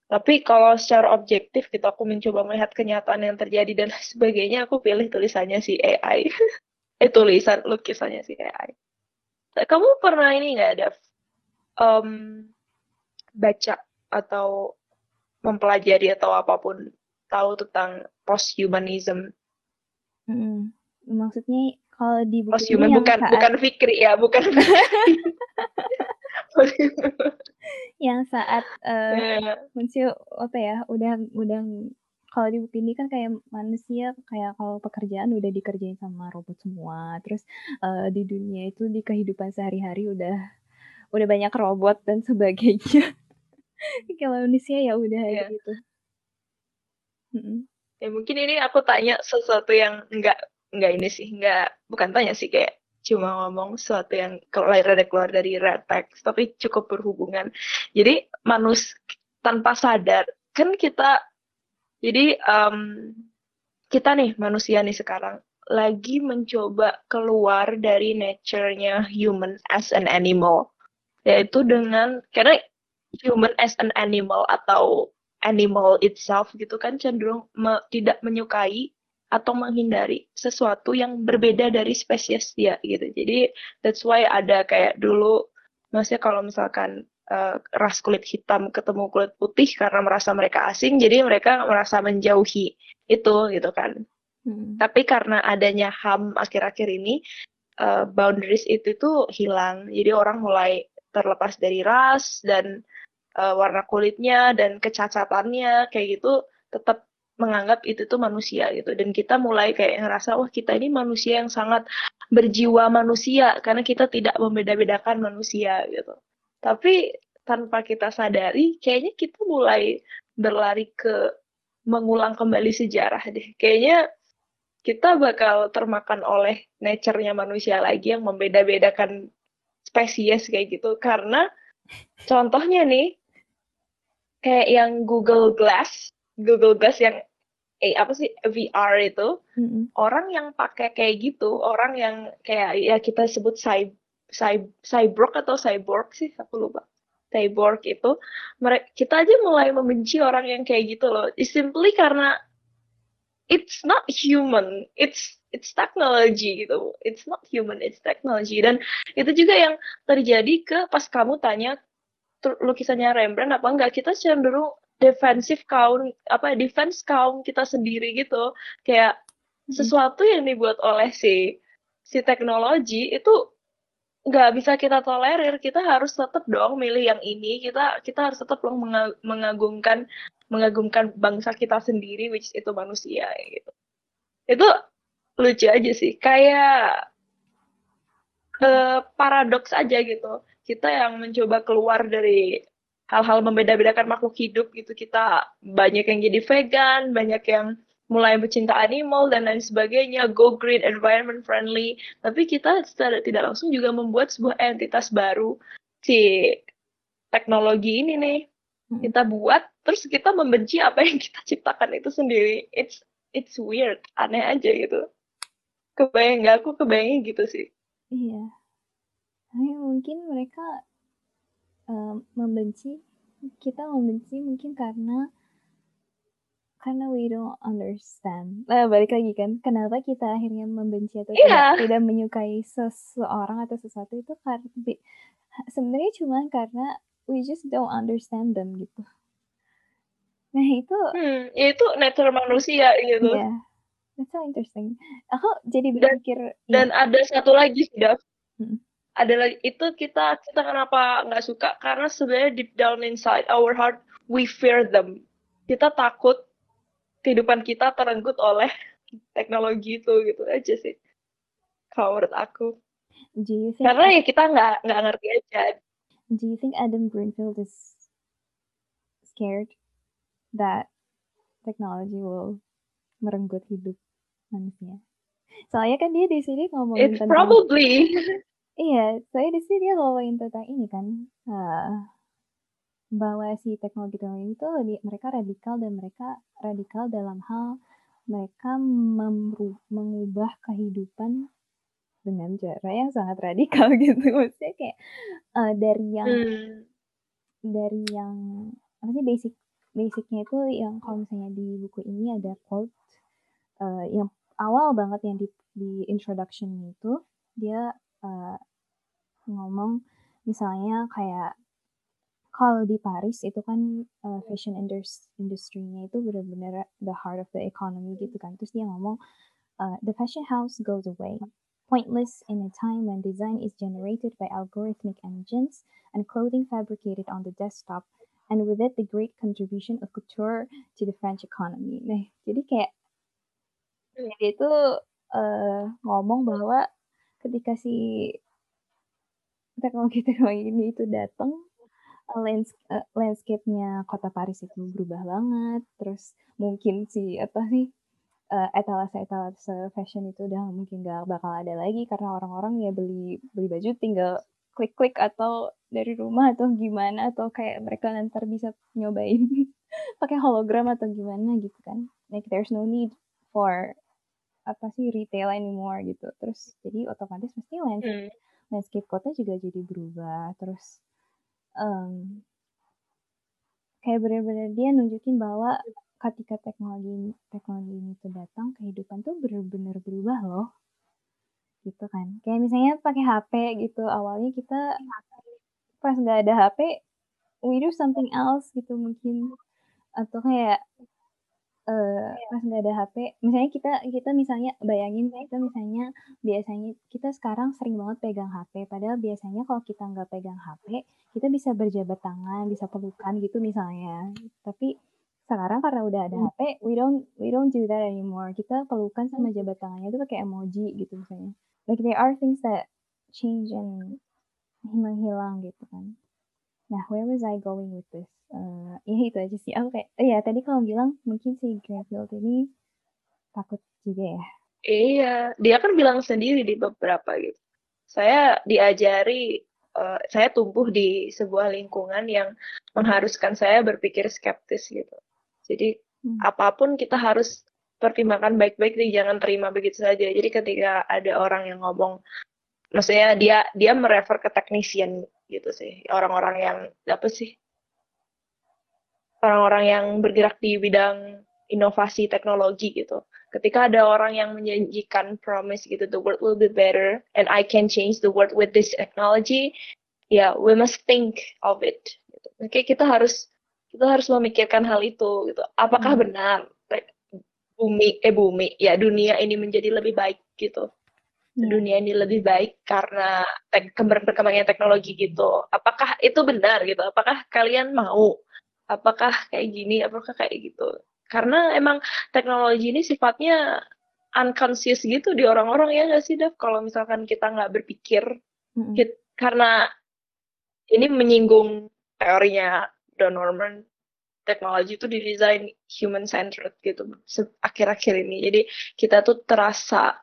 Tapi kalau secara objektif gitu aku mencoba melihat kenyataan yang terjadi dan sebagainya aku pilih tulisannya si AI eh tulisan lukisannya si AI kamu pernah ini nggak ada um, baca atau mempelajari atau apa pun tahu tentang posthumanism? Hmm, maksudnya kalau di buku posthuman bukan saat... bukan fikri ya bukan yang saat uh, yeah. muncul apa ya udah udah kalau di buku ini kan kayak manusia kayak kalau pekerjaan udah dikerjain sama robot semua terus uh, di dunia itu di kehidupan sehari-hari udah udah banyak robot dan sebagainya kalau manusia ya udah yeah. gitu hmm. ya mungkin ini aku tanya sesuatu yang enggak enggak ini sih enggak bukan tanya sih kayak cuma ngomong sesuatu yang keluar ada keluar dari red text tapi cukup berhubungan jadi manus tanpa sadar kan kita jadi um, kita nih manusia nih sekarang lagi mencoba keluar dari nature-nya human as an animal yaitu dengan karena human as an animal atau animal itself gitu kan cenderung me, tidak menyukai atau menghindari sesuatu yang berbeda dari spesies dia gitu. Jadi that's why ada kayak dulu maksudnya kalau misalkan uh, ras kulit hitam ketemu kulit putih karena merasa mereka asing, jadi mereka merasa menjauhi itu gitu kan. Hmm. Tapi karena adanya HAM akhir-akhir ini, uh, boundaries itu tuh hilang. Jadi orang mulai terlepas dari ras dan uh, warna kulitnya dan kecacatannya kayak gitu tetap menganggap itu tuh manusia gitu dan kita mulai kayak ngerasa wah kita ini manusia yang sangat berjiwa manusia karena kita tidak membeda-bedakan manusia gitu tapi tanpa kita sadari kayaknya kita mulai berlari ke mengulang kembali sejarah deh kayaknya kita bakal termakan oleh nature-nya manusia lagi yang membeda-bedakan spesies kayak gitu karena contohnya nih kayak yang Google Glass Google Glass yang eh apa sih VR itu Mm-mm. orang yang pakai kayak gitu orang yang kayak ya kita sebut cyb cyb cyborg atau cyborg sih aku lupa. Cyborg itu mereka kita aja mulai membenci orang yang kayak gitu loh. It's simply karena it's not human. It's it's technology gitu. It's not human it's technology. Dan itu juga yang terjadi ke pas kamu tanya lukisannya Rembrandt apa enggak kita cenderung defensif kaum apa defense kaum kita sendiri gitu. Kayak hmm. sesuatu yang dibuat oleh si si teknologi itu nggak bisa kita tolerir kita harus tetap dong milih yang ini. Kita kita harus tetap dong mengagungkan mengagungkan bangsa kita sendiri which itu manusia gitu. Itu lucu aja sih. Kayak uh, paradoks aja gitu. Kita yang mencoba keluar dari hal-hal membeda-bedakan makhluk hidup gitu. Kita banyak yang jadi vegan banyak yang mulai mencinta animal dan lain sebagainya go green environment friendly. Tapi kita secara tidak langsung juga membuat sebuah entitas baru si teknologi ini nih. Hmm. kita buat terus kita membenci apa yang kita ciptakan itu sendiri. It's it's weird. Aneh aja gitu. Kebayang nggak? Aku kebayangnya gitu sih. Iya. Tapi mungkin mereka membenci kita membenci mungkin karena karena we don't understand. Nah, balik lagi kan, kenapa kita akhirnya membenci atau yeah. tidak, tidak menyukai seseorang atau sesuatu itu karena sebenarnya cuma karena we just don't understand them gitu. Nah itu, hmm, itu nature manusia gitu. Yeah, that's so interesting. Aku jadi berpikir. Dan, ya. ada satu lagi sih, Hmm adalah itu kita kita kenapa nggak suka karena sebenarnya deep down inside our heart we fear them kita takut kehidupan kita terenggut oleh teknologi itu gitu aja sih kalau menurut aku. Do you think karena ya kita nggak nggak ngerti aja. Do you think Adam Greenfield is scared that technology will merenggut hidup manusia? Soalnya kan dia di sini ngomongin It's tentang probably. Iya, saya di sini dia ngomongin tentang ini kan, uh, bahwa si teknologi-teknologi itu di mereka radikal dan mereka radikal dalam hal mereka memru mengubah kehidupan dengan cara yang sangat radikal gitu. Maksudnya kayak, uh, dari yang hmm. dari yang apa sih basic basicnya itu yang kalau misalnya di buku ini ada quote, uh, yang awal banget yang di di introduction itu, dia uh, ngomong misalnya kayak kalau di Paris itu kan uh, fashion industry-nya itu benar-benar the heart of the economy gitu kan. Terus dia ngomong uh, the fashion house goes away. Pointless in a time when design is generated by algorithmic engines and clothing fabricated on the desktop and with it the great contribution of couture to the French economy. Nah, jadi kayak dia itu uh, ngomong bahwa ketika si teknologi-teknologi ini itu datang, lands uh, landscape-nya kota Paris itu berubah banget, terus mungkin si apa sih, uh, etalase-etalase fashion itu udah mungkin gak bakal ada lagi karena orang-orang ya beli beli baju tinggal klik-klik atau dari rumah atau gimana atau kayak mereka nanti bisa nyobain pakai hologram atau gimana gitu kan. Like there's no need for apa sih retail anymore gitu. Terus jadi otomatis pasti landscape hmm landscape kota juga jadi berubah terus um, kayak benar-benar dia nunjukin bahwa ketika teknologi teknologi ini tuh datang kehidupan tuh benar-benar berubah loh. Gitu kan. Kayak misalnya pakai HP gitu awalnya kita pas nggak ada HP we do something else gitu mungkin. Atau kayak eee, pas nggak ada HP, misalnya kita kita misalnya bayangin kita misalnya biasanya kita sekarang sering banget pegang HP, padahal biasanya kalau kita nggak pegang HP, kita bisa berjabat tangan, bisa pelukan gitu misalnya. Tapi sekarang karena udah ada Hmm. HP, we don't we don't do that anymore. Kita pelukan sama jabat tangannya itu pakai emoji gitu misalnya. Like there are things that change and menghilang gitu kan. Nah, where was I going with this? Eee, ya itu aja sih, aku kayak iya tadi kamu bilang mungkin si Greenfield ini takut juga ya? Iya, dia kan bilang sendiri di beberapa gitu. Saya diajari, eee, saya tumbuh di sebuah lingkungan yang mengharuskan saya berpikir skeptis gitu. Jadi Hmm. apa pun kita harus pertimbangkan baik-baik jangan terima begitu saja. Jadi ketika ada orang yang ngomong maksudnya dia dia me-refer ke technician gitu sih, orang-orang yang apa sih orang-orang yang bergerak di bidang inovasi teknologi gitu. Ketika ada orang yang menjanjikan promise gitu, the world will be better and I can change the world with this technology, ya yeah, we must think of it. Gitu. Oke, kita harus kita harus memikirkan hal itu gitu. Apakah Hmm. benar bumi eh bumi ya dunia ini menjadi lebih baik gitu. Iya. Dunia ini lebih baik karena tek berkembangnya teknologi gitu. Apakah itu benar gitu? Apakah kalian mau? Apakah kayak gini? Apakah kayak gitu? Karena emang teknologi ini sifatnya unconscious gitu di orang-orang ya nggak sih, Dev? Kalau misalkan kita nggak berpikir, kit- karena ini menyinggung teorinya Don Norman, teknologi itu didesain human centered gitu akhir-akhir ini. Jadi kita tuh terasa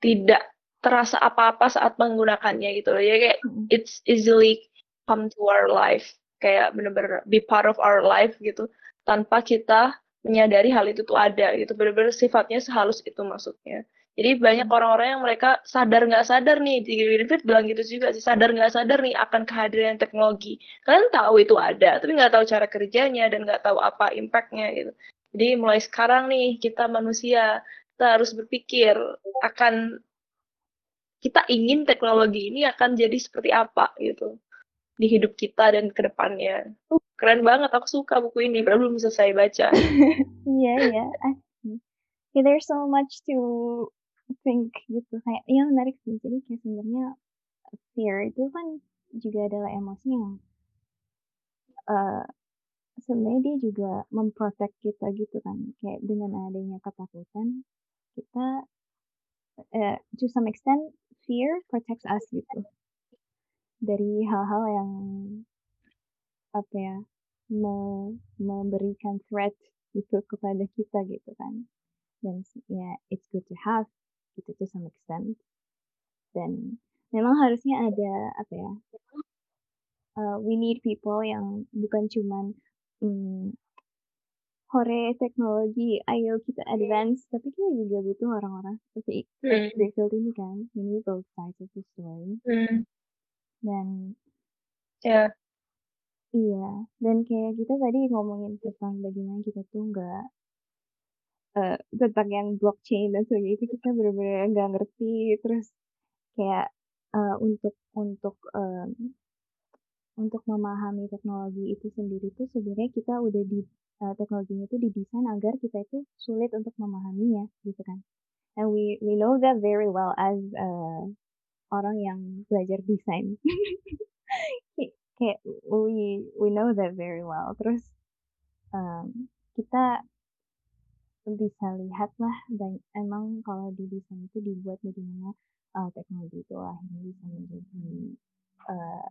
tidak terasa apa-apa saat menggunakannya gitu loh. Ya kayak it's easily come to our life, kayak bener-bener be part of our life gitu, tanpa kita menyadari hal itu tuh ada gitu. Bener-bener sifatnya sehalus itu maksudnya. Jadi banyak orang-orang yang mereka sadar nggak sadar nih, di Greenfield bilang gitu juga sih, sadar nggak sadar nih akan kehadiran teknologi. Kalian tahu itu ada, tapi nggak tahu cara kerjanya dan nggak tahu apa impactnya gitu. Jadi mulai sekarang nih kita manusia kita harus berpikir akan kita ingin teknologi ini akan jadi seperti apa gitu di hidup kita dan ke depannya. Uh, keren banget, aku suka buku ini, padahal belum selesai baca. Iya iya, asli. Ya there's so much to think gitu, kayak iya menarik sih. Jadi kayak sebenarnya fear itu kan juga adalah emosi yang eee, sebenarnya dia juga memprotect kita gitu kan. Kayak dengan adanya ketakutan, kita eee, to some extent fear protects us gitu. Dari hal-hal yang apa ya, me memberikan threat gitu kepada kita gitu kan. Dan ya it's good to have gitu to some extent. Dan memang harusnya ada apa ya, eee, we need people yang bukan cuman, mmm, "Hore teknologi, ayo kita advance," tapi kita juga butuh orang-orang seperti Hmm. Greenfield ini kan, we need both sides of the story. Hmm. Dan Ya. iya, dan kayak kita tadi ngomongin tentang bagaimana kita tuh nggak eee, tentang yang blockchain dan sebagainya itu kita bener-bener nggak ngerti, terus kayak, eee, untuk untuk, mmm, untuk memahami teknologi itu sendiri tuh sebenarnya kita udah di eee, teknologinya itu didesain agar kita itu sulit untuk memahaminya gitu kan. And we we know that very well as, eee, orang yang belajar desain. Kayak we we know that very well. Terus, mmm, kita bisa lihat lah dan emang kalau di desain itu dibuat bagaimana, eee, teknologi itu akhirnya bisa menjadi, eee,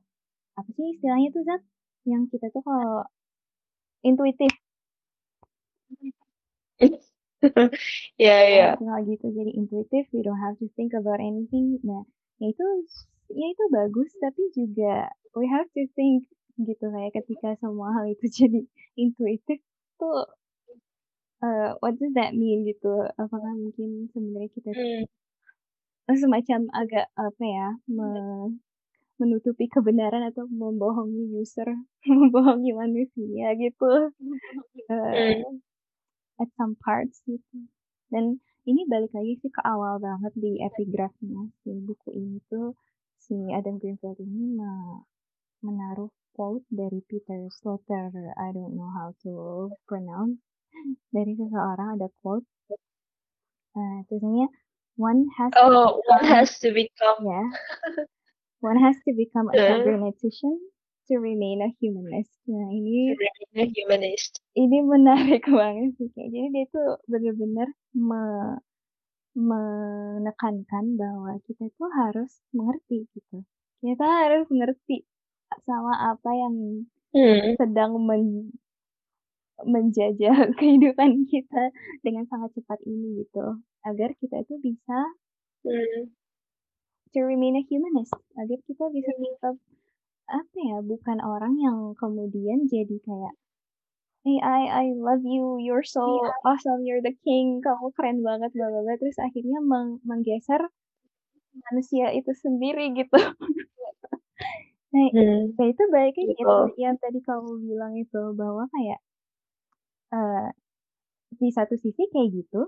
apa sih istilahnya tuh Zat? Yang kita tuh kalau intuitif. Ya ya. teknologi itu jadi intuitif, we don't have to think about anything. Nah, ya itu ya itu bagus, tapi juga we have to think gitu kayak ketika semua hal itu jadi intuitif tuh, eee, what does that mean gitu? Apakah mungkin sebenarnya kita Hmm. semacam agak apa ya, me menutupi kebenaran atau membohongi user, membohongi manusia gitu, eee, Hmm. At some parts gitu. Dan ini balik lagi sih ke awal banget di epigraph-nya si buku ini tuh, si Adam Greenfield ini me menaruh quote dari Peter Slaughter, I don't know how to pronounce. dari seseorang ada quote. Uh, tulisannya one has oh to one has to become ya one has to become a Yeah. cybernetician to remain a humanist. Nah ini a humanist. ini menarik banget sih jadi dia tuh bener-bener me menekankan bahwa kita tuh harus mengerti gitu. Kita harus mengerti sama apa yang Hmm. sedang men menjajah kehidupan kita dengan sangat cepat ini gitu. Agar kita itu bisa Hmm. to remain a humanist, agar kita bisa tetap apa ya, bukan orang yang kemudian jadi kayak "Hey, I I love you, you're so awesome, you're the king, kamu keren banget, bla bla bla," terus akhirnya meng menggeser manusia itu sendiri gitu. Nah, Hmm. nah itu lagi gitu, Betul. yang tadi kamu bilang itu bahwa kayak eee, di satu sisi kayak gitu,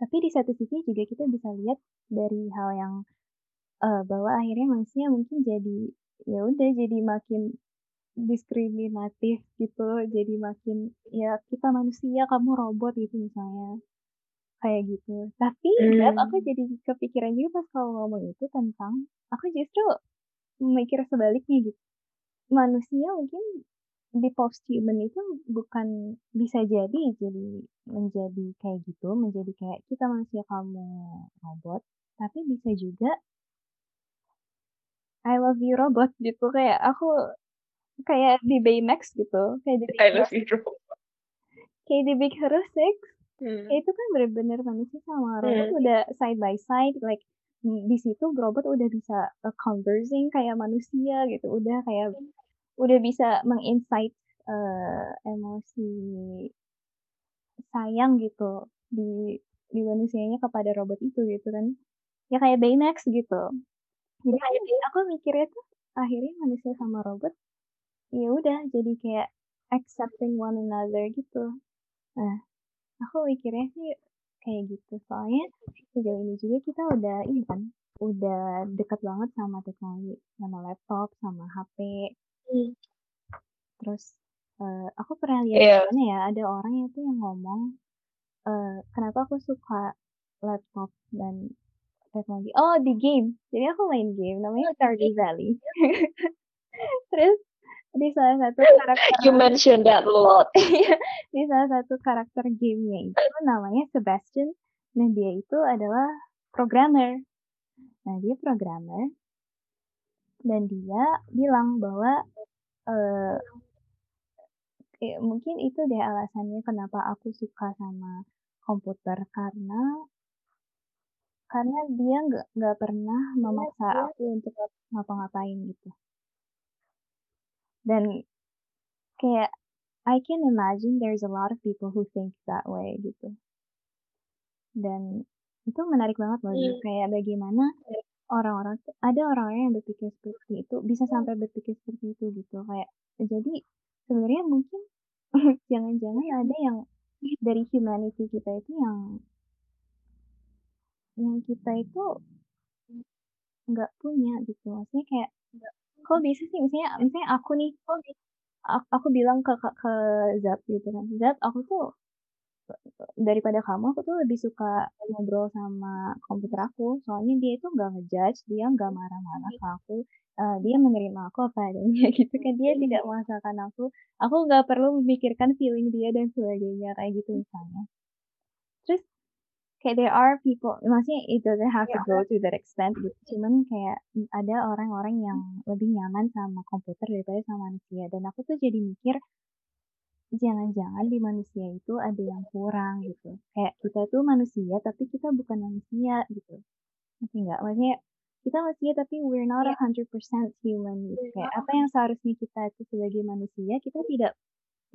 tapi di satu sisi juga kita bisa lihat dari hal yang, eee, bahwa akhirnya manusia mungkin jadi ya udah jadi makin diskriminatif gitu, jadi makin ya kita manusia, kamu robot gitu misalnya, kayak gitu. Tapi Zat, aku Hmm. jadi kepikiran juga pas kamu ngomong itu tentang aku justru mikir sebaliknya gitu. Manusia mungkin di post-human itu bukan bisa jadi jadi menjadi kayak gitu, menjadi kayak kita manusia, kamu robot, tapi bisa juga I love you robot gitu, kayak aku kayak di Baymax gitu, kayak di Big I love you robot. kayak di Big Hero 6, Hmm. itu kan bener-bener manusia sama robot Hmm. udah side by side, like di situ robot udah bisa, eee, conversing kayak manusia gitu, udah kayak udah bisa meng-insight, eee, emosi sayang gitu di di manusianya kepada robot itu gitu kan. Ya kayak Baymax gitu. Jadi aku aku mikirnya tuh akhirnya manusia sama robot, ya udah jadi kayak accepting one another gitu. Nah, aku mikirnya sih kayak gitu, soalnya sejauh ini juga kita udah ini kan, udah dekat banget sama teknologi, sama laptop, sama HP. Hmm. Terus, eee, aku pernah lihat Iya. di mana ya, ada orang itu yang ngomong, eee, kenapa aku suka laptop dan teknologi, oh di game. Jadi aku main game namanya Stardew Valley. Terus di salah satu karakter You mentioned that a lot. iya, di salah satu karakter game-nya itu namanya Sebastian. Nah, dia itu adalah programmer. Nah, dia programmer dan dia bilang bahwa, eee kayak mungkin itu deh alasannya kenapa aku suka sama komputer, karena karena dia nggak nggak pernah memaksa aku untuk ngapa-ngapain gitu. Dan kayak I can imagine there's a lot of people who think that way gitu. Dan itu menarik banget loh, Hmm. kayak bagaimana orang-orang ada orang-orang yang berpikir seperti itu, bisa sampai berpikir seperti itu gitu, kayak jadi sebenarnya mungkin jangan-jangan ada yang dari humanity kita itu yang yang kita itu nggak punya gitu, maksudnya kayak kok bisa sih misalnya misalnya aku nih, ak aku bilang ke ke ke Zat gitu kan, "Zat, aku tuh daripada kamu, aku tuh lebih suka ngobrol sama komputer aku, soalnya dia itu nggak nge-judge, dia nggak marah-marah ke aku, eee, dia menerima aku apa adanya gitu kan, dia tidak memaksakan aku, aku nggak perlu memikirkan feeling dia dan sebagainya," kayak gitu misalnya. Kayak there are people maksudnya it doesn't have to go to that extent gitu, cuman kayak ada orang-orang yang lebih nyaman sama komputer daripada sama manusia, dan aku tuh jadi mikir jangan-jangan di manusia itu ada yang kurang gitu, kayak kita tuh manusia, tapi kita bukan manusia gitu, ngerti nggak? Maksudnya kita manusia tapi we're not 100% human gitu, kayak apa yang seharusnya kita itu sebagai manusia, kita tidak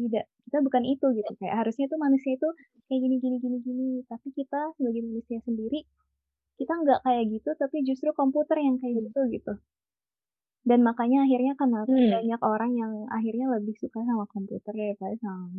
tidak kita bukan itu gitu, kayak harusnya tuh manusia itu kayak gini gini gini gini, tapi kita sebagai manusia sendiri, kita nggak kayak gitu, tapi justru komputer yang kayak gitu gitu. Dan makanya akhirnya kenapa Hmm. banyak orang yang akhirnya lebih suka sama komputer daripada sama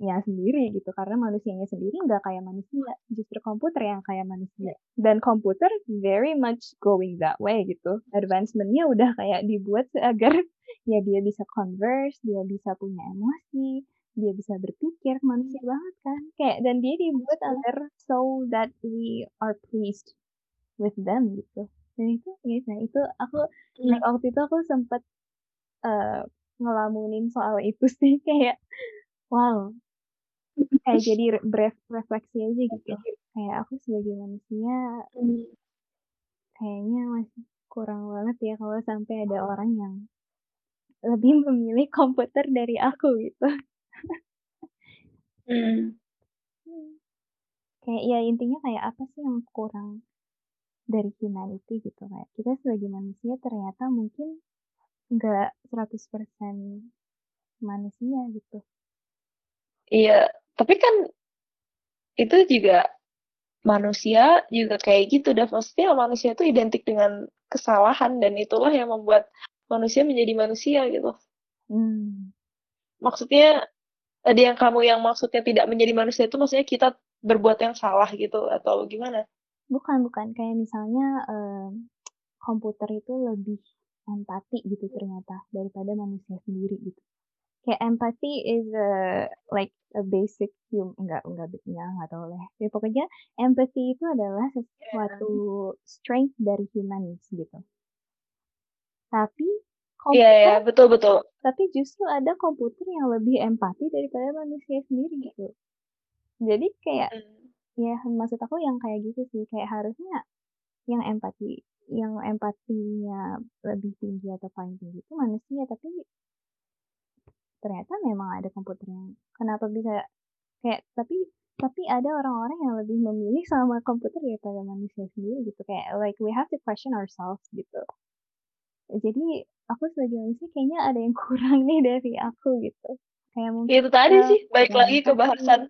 manusianya sendiri gitu, karena manusianya sendiri nggak kayak manusia, justru komputer yang kayak manusia. Dan komputer very much going that way gitu, advancement-nya udah kayak dibuat agar ya dia bisa converse, dia bisa punya emosi, dia bisa berpikir, manusia banget kan. Kayak dan dia dibuat Mhm. agar so that we are pleased with them gitu. Dan itu ya nah itu aku Mmm. waktu itu aku sempet, eee, ngelamunin soal itu sih kayak, wow. Kayak jadi re bref refleksi aja gitu. Kayak aku sebagai manusia Mmm. kayaknya masih kurang banget ya kalau sampai ada orang yang lebih memilih komputer dari aku gitu. Mmm. Hmm. Kayak ya intinya kayak apa sih yang kurang dari humanity gitu, kayak kita sebagai manusia ternyata mungkin nggak 100% manusia gitu. Iya, tapi kan itu juga manusia juga kayak gitu dah, maksudnya manusia itu identik dengan kesalahan dan itulah yang membuat manusia menjadi manusia gitu. Mmm. Maksudnya, tadi yang kamu yang maksudnya tidak menjadi manusia itu maksudnya kita berbuat yang salah gitu atau gimana? Bukan bukan, kayak misalnya, mmm, komputer itu lebih empati gitu ternyata daripada manusia sendiri gitu. Kayak empathy is a like a basic hum enggak enggak ya nggak tahu deh. Ya pokoknya empathy itu adalah sesuatu Iya. strength dari humans gitu. Tapi Iya iya, komputer betul betul. tapi justru ada komputer yang lebih empati daripada manusia sendiri gitu. Jadi kayak Mhm. ya maksud aku yang kayak gitu sih, kayak harusnya yang empati yang empatinya lebih tinggi atau paling tinggi itu manusia, tapi ternyata memang ada komputer yang kenapa bisa kayak tapi tapi ada orang-orang yang lebih memilih sama komputer daripada manusia sendiri gitu, kayak like we have to question ourselves gitu. Jadi aku sebagai manusia kayaknya ada yang kurang nih dari aku gitu. Kayak mungkin, Ya itu tadi eee, sih, balik kurang lagi ke bahasan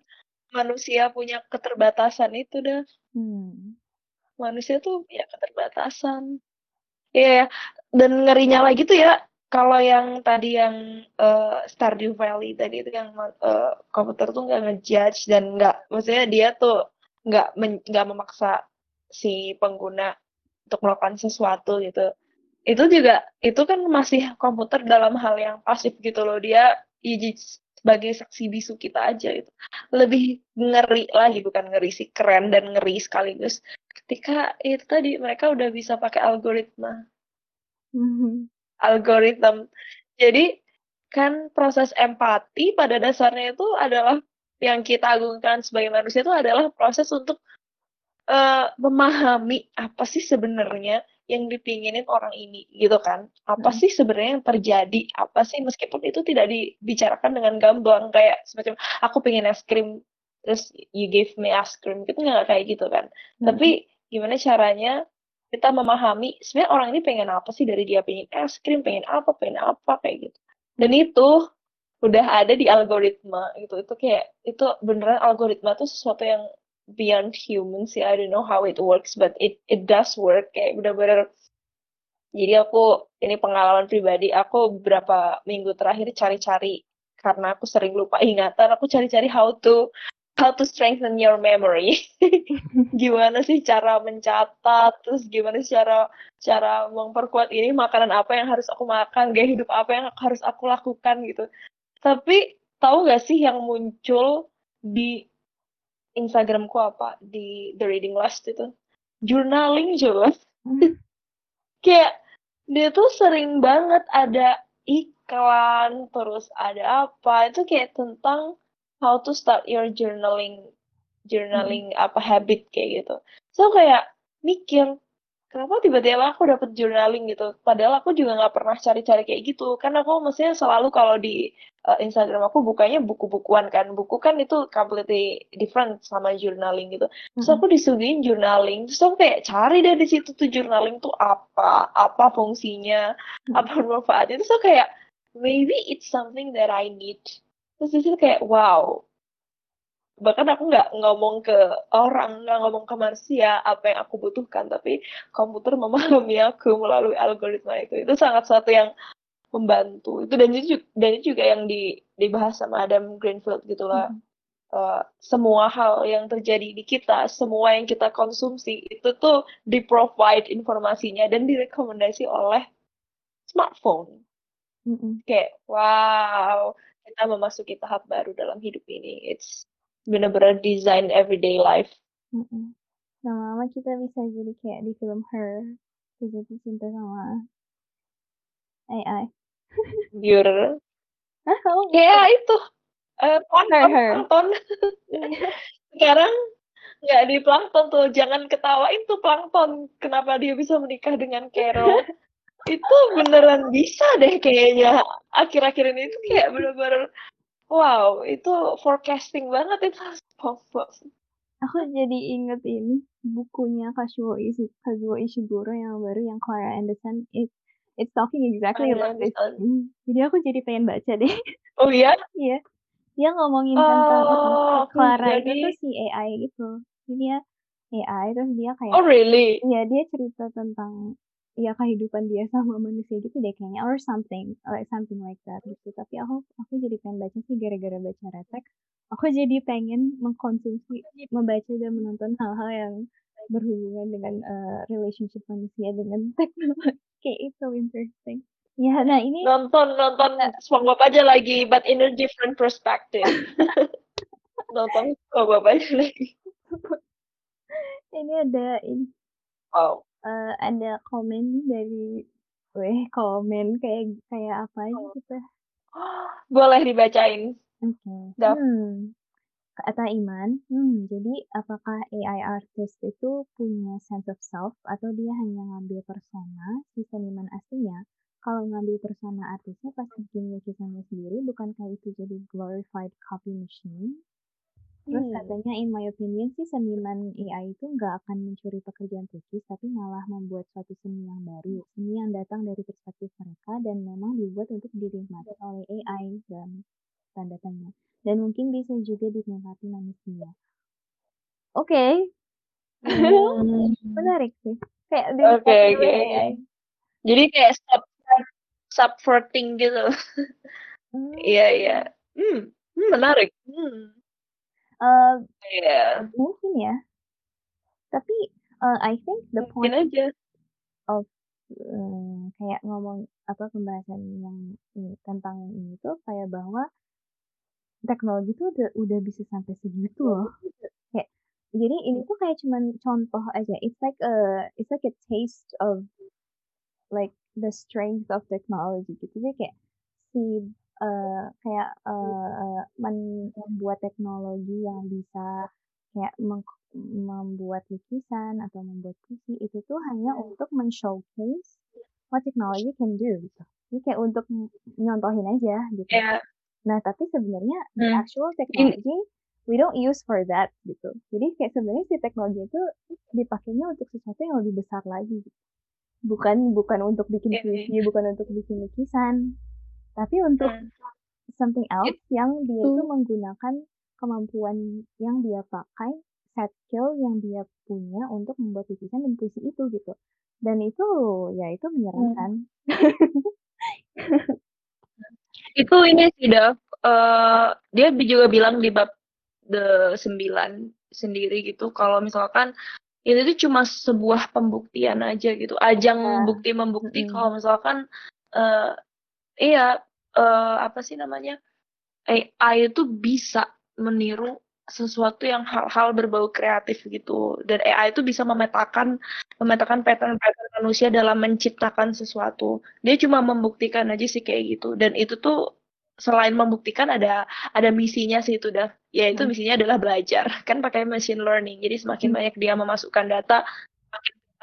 manusia punya keterbatasan itu dah. Hmm. Manusia tuh punya keterbatasan. Iya ya, dan ngerinya lagi tuh ya, kalau yang tadi yang, eee, Stardew Valley tadi itu yang, eee, komputer tuh nggak nge-judge dan nggak maksudnya dia tuh nggak nggak memaksa si pengguna untuk melakukan sesuatu gitu. Itu juga itu kan masih komputer dalam hal yang pasif gitu loh, dia sebagai saksi bisu kita aja gitu. Lebih ngeri lagi, bukan ngeri sih, keren dan ngeri sekaligus ketika itu tadi mereka udah bisa pakai algoritma. Mhm. Algoritma. Jadi kan proses empati pada dasarnya itu adalah yang kita agungkan sebagai manusia itu adalah proses untuk, eee, memahami apa sih sebenarnya yang dipinginin orang ini gitu kan. Apa Mhm. sih sebenarnya yang terjadi, apa sih meskipun itu tidak dibicarakan dengan gamblang kayak semacam, "Aku pengen es krim, terus you give me ice cream," gitu nggak kayak gitu kan. Mhm. Tapi gimana caranya kita memahami sebenarnya orang ini pengen apa sih dari dia? Pengen es krim, pengen apa pengen apa, kayak gitu. Dan itu udah ada di algoritma gitu, itu kayak itu beneran algoritma tuh sesuatu yang beyond human sih, I don't know how it works but it it does work. Kayak bener-bener jadi aku ini pengalaman pribadi, aku beberapa minggu terakhir cari-cari karena aku sering lupa ingatan, aku cari-cari how to how to strengthen your memory. Gimana sih cara mencatat, terus gimana sih cara cara memperkuat ini, makanan apa yang harus aku makan, gaya hidup apa yang harus aku lakukan gitu. Tapi tahu nggak sih yang muncul di Instagram-ku apa, di The Reading List itu? Journaling. Mmm. Kayak dia tuh sering banget ada iklan, terus ada apa, itu kayak tentang how to start your journaling journaling apa, habit kayak gitu. So kayak mikir, kenapa tiba-tiba aku dapet journaling gitu, padahal aku juga nggak pernah cari-cari kayak gitu. Kan aku maksudnya selalu kalau di, eee, Instagram aku bukanya buku-bukuan kan, buku kan itu completely different sama journaling gitu. Terus Mhm. aku disuguhin journaling, terus aku kayak cari deh di situ tuh journaling tuh apa, apa fungsinya, Mhm. apa manfaatnya, terus aku kayak, maybe it's something that I need. Terus di situ kayak, wow. Bahkan aku nggak ngomong ke orang, nggak ngomong ke manusia apa yang aku butuhkan, tapi komputer memahami aku melalui algoritma itu. Itu sangat sesuatu yang membantu. Itu dan itu dan itu juga yang di dibahas sama Adam Greenfield gitu lah. Mhm. Eee, semua hal yang terjadi di kita, semua yang kita konsumsi, itu tuh di-provide informasinya dan direkomendasi oleh smartphone. Mhm. Kayak, wow. Kita memasuki tahap baru dalam hidup ini. It's benar-benar design everyday life. Mm-mm. Lama-lama kita bisa jadi kayak di film Her, jatuh cinta sama AI. Your Hah, kamu ya itu eh plankton, Her. plankton. Sekarang nggak di plankton tuh, jangan ketawain tuh plankton. Kenapa dia bisa menikah dengan Carol? itu beneran bisa deh kayaknya. Akhir-akhir ini itu kayak bener-bener wow, itu forecasting banget itu SpongeBob. Aku jadi inget ini bukunya Kazuo Ishi Kazuo Ishiguro yang baru yang Clara Anderson. It it's talking exactly Clara about this. Hmm, Jadi aku jadi pengen baca deh. Oh iya? Iya. Dia ngomongin tentang Oh, Clara itu jadi tuh si AI gitu. Jadi dia AI terus dia kayak oh really? Iya, dia cerita tentang ya kehidupan dia sama manusia gitu deh kayaknya or something like something like that gitu. Tapi aku aku jadi pengen baca sih gara-gara baca Retek. Aku jadi pengen mengkonsumsi, membaca dan menonton hal-hal yang berhubungan dengan eh, relationship manusia dengan teknologi. Kayak itu so interesting. Ya, nah ini Nonton nonton SpongeBob aja lagi, but in a different perspective. nonton SpongeBob aja lagi. ini ada ini Wow. Eh, ada komen nih dari weh komen kayak kayak apa aja kita. Boleh dibacain. Oke. Dap. Hmm. Kata Iman, hmm, jadi apakah AI artist itu punya sense of self atau dia hanya ngambil persona si seniman aslinya? Kalau ngambil persona artisnya pasti bikin lukisannya sendiri, bukankah itu jadi glorified copy machine? Terus Hmm. katanya, in my opinion sih seniman AI itu nggak akan mencuri pekerjaan pelukis, tapi malah membuat suatu seni yang baru, seni yang datang dari perspektif mereka dan memang dibuat untuk dinikmati oleh AI dalam tanda tanya. Dan mungkin bisa juga dinikmati manusia. Oke, Hmm. menarik sih. Kayak Oke, dinikmati oke. oleh AI. Jadi kayak sub subverting gitu. Hmm. Iya, iya. Hmm, hmm, menarik. Hmm. Eh, Iya, mungkin ya. Tapi eh, I think the mungkin point aja. of eh, kayak ngomong apa pembahasan yang ini, tentang ini tuh kayak bahwa teknologi tuh udah udah bisa sampai segitu loh. Kayak jadi ini tuh kayak cuman contoh aja. It's like a it's like a taste of like the strength of technology gitu. Jadi kayak si eh, kayak eh, men- membuat teknologi yang bisa kayak meng- membuat lukisan atau membuat puisi itu tuh hanya untuk men-showcase what technology can do gitu. Jadi kayak untuk nyontohin aja gitu. Iya. Nah, tapi sebenarnya the Hmm. actual technology we don't use for that gitu. Jadi kayak sebenarnya si teknologi itu dipakainya untuk sesuatu yang lebih besar lagi. Gitu. Bukan bukan untuk bikin Iya, puisi, bukan untuk bikin lukisan, tapi untuk Hmm. something else yang dia itu menggunakan kemampuan yang dia pakai, set skill yang dia punya untuk membuat lukisan dan puisi itu gitu. Dan itu ya itu Hmm. menyeramkan. Itu ini sih, Dav. Eh, dia juga bilang di bab the 9 sendiri gitu kalau misalkan itu tuh cuma sebuah pembuktian aja gitu. Ajang Ya. bukti-membukti Mm-mm. kalau misalkan eh iya eh apa sih namanya? AI itu bisa meniru sesuatu yang hal-hal berbau kreatif gitu dan AI itu bisa memetakan memetakan pattern-pattern manusia dalam menciptakan sesuatu dia cuma membuktikan aja sih kayak gitu dan itu tuh selain membuktikan ada ada misinya sih itu dah yaitu Hmm. misinya adalah belajar kan pakai machine learning jadi semakin Hmm. banyak dia memasukkan data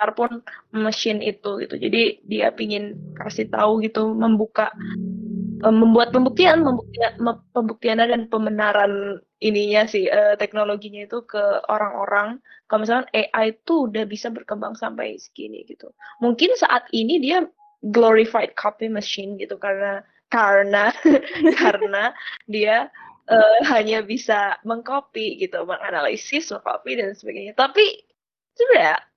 besar pun mesin itu gitu jadi dia pingin kasih tahu gitu membuka eh, membuat pembuktian, pembuktian, dan pembenaran ininya sih eh, teknologinya itu ke orang-orang. Kalau misalkan AI itu udah bisa berkembang sampai segini gitu. Mungkin saat ini dia glorified copy machine gitu karena karena karena dia eh, hanya bisa mengcopy gitu, menganalisis, mengcopy dan sebagainya. Tapi sebenarnya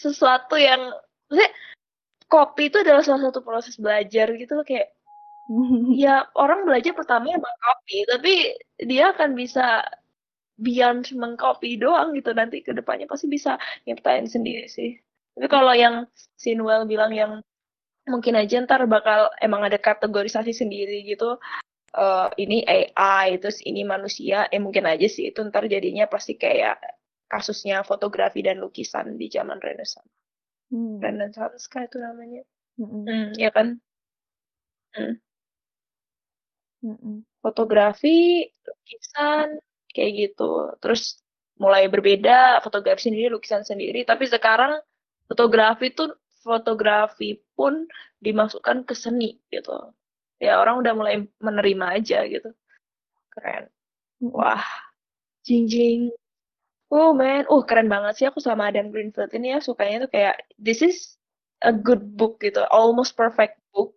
sesuatu yang maksudnya copy itu adalah salah satu proses belajar gitu loh kayak ya orang belajar pertamanya mengcopy tapi dia akan bisa beyond mengcopy doang gitu nanti ke depannya pasti bisa nyiptain sendiri sih. Tapi kalau yang Sinwell bilang yang mungkin aja ntar bakal emang ada kategorisasi sendiri gitu uh, ini AI terus ini manusia eh mungkin aja sih itu ntar jadinya pasti kayak kasusnya fotografi dan lukisan di zaman Renaissance. Hmm. Renaissance kan itu namanya? Hmm. Hmm, ya kan? Hmm. Hmm. fotografi lukisan kayak gitu. Terus mulai berbeda fotografi sendiri lukisan sendiri. Tapi sekarang fotografi tuh fotografi pun dimasukkan ke seni gitu. Ya orang udah mulai menerima aja gitu. Keren. Wah jing jing oh man. Oh keren banget sih aku sama Adam Greenfield ini ya. Sukanya tuh kayak this is a good book gitu. Almost perfect book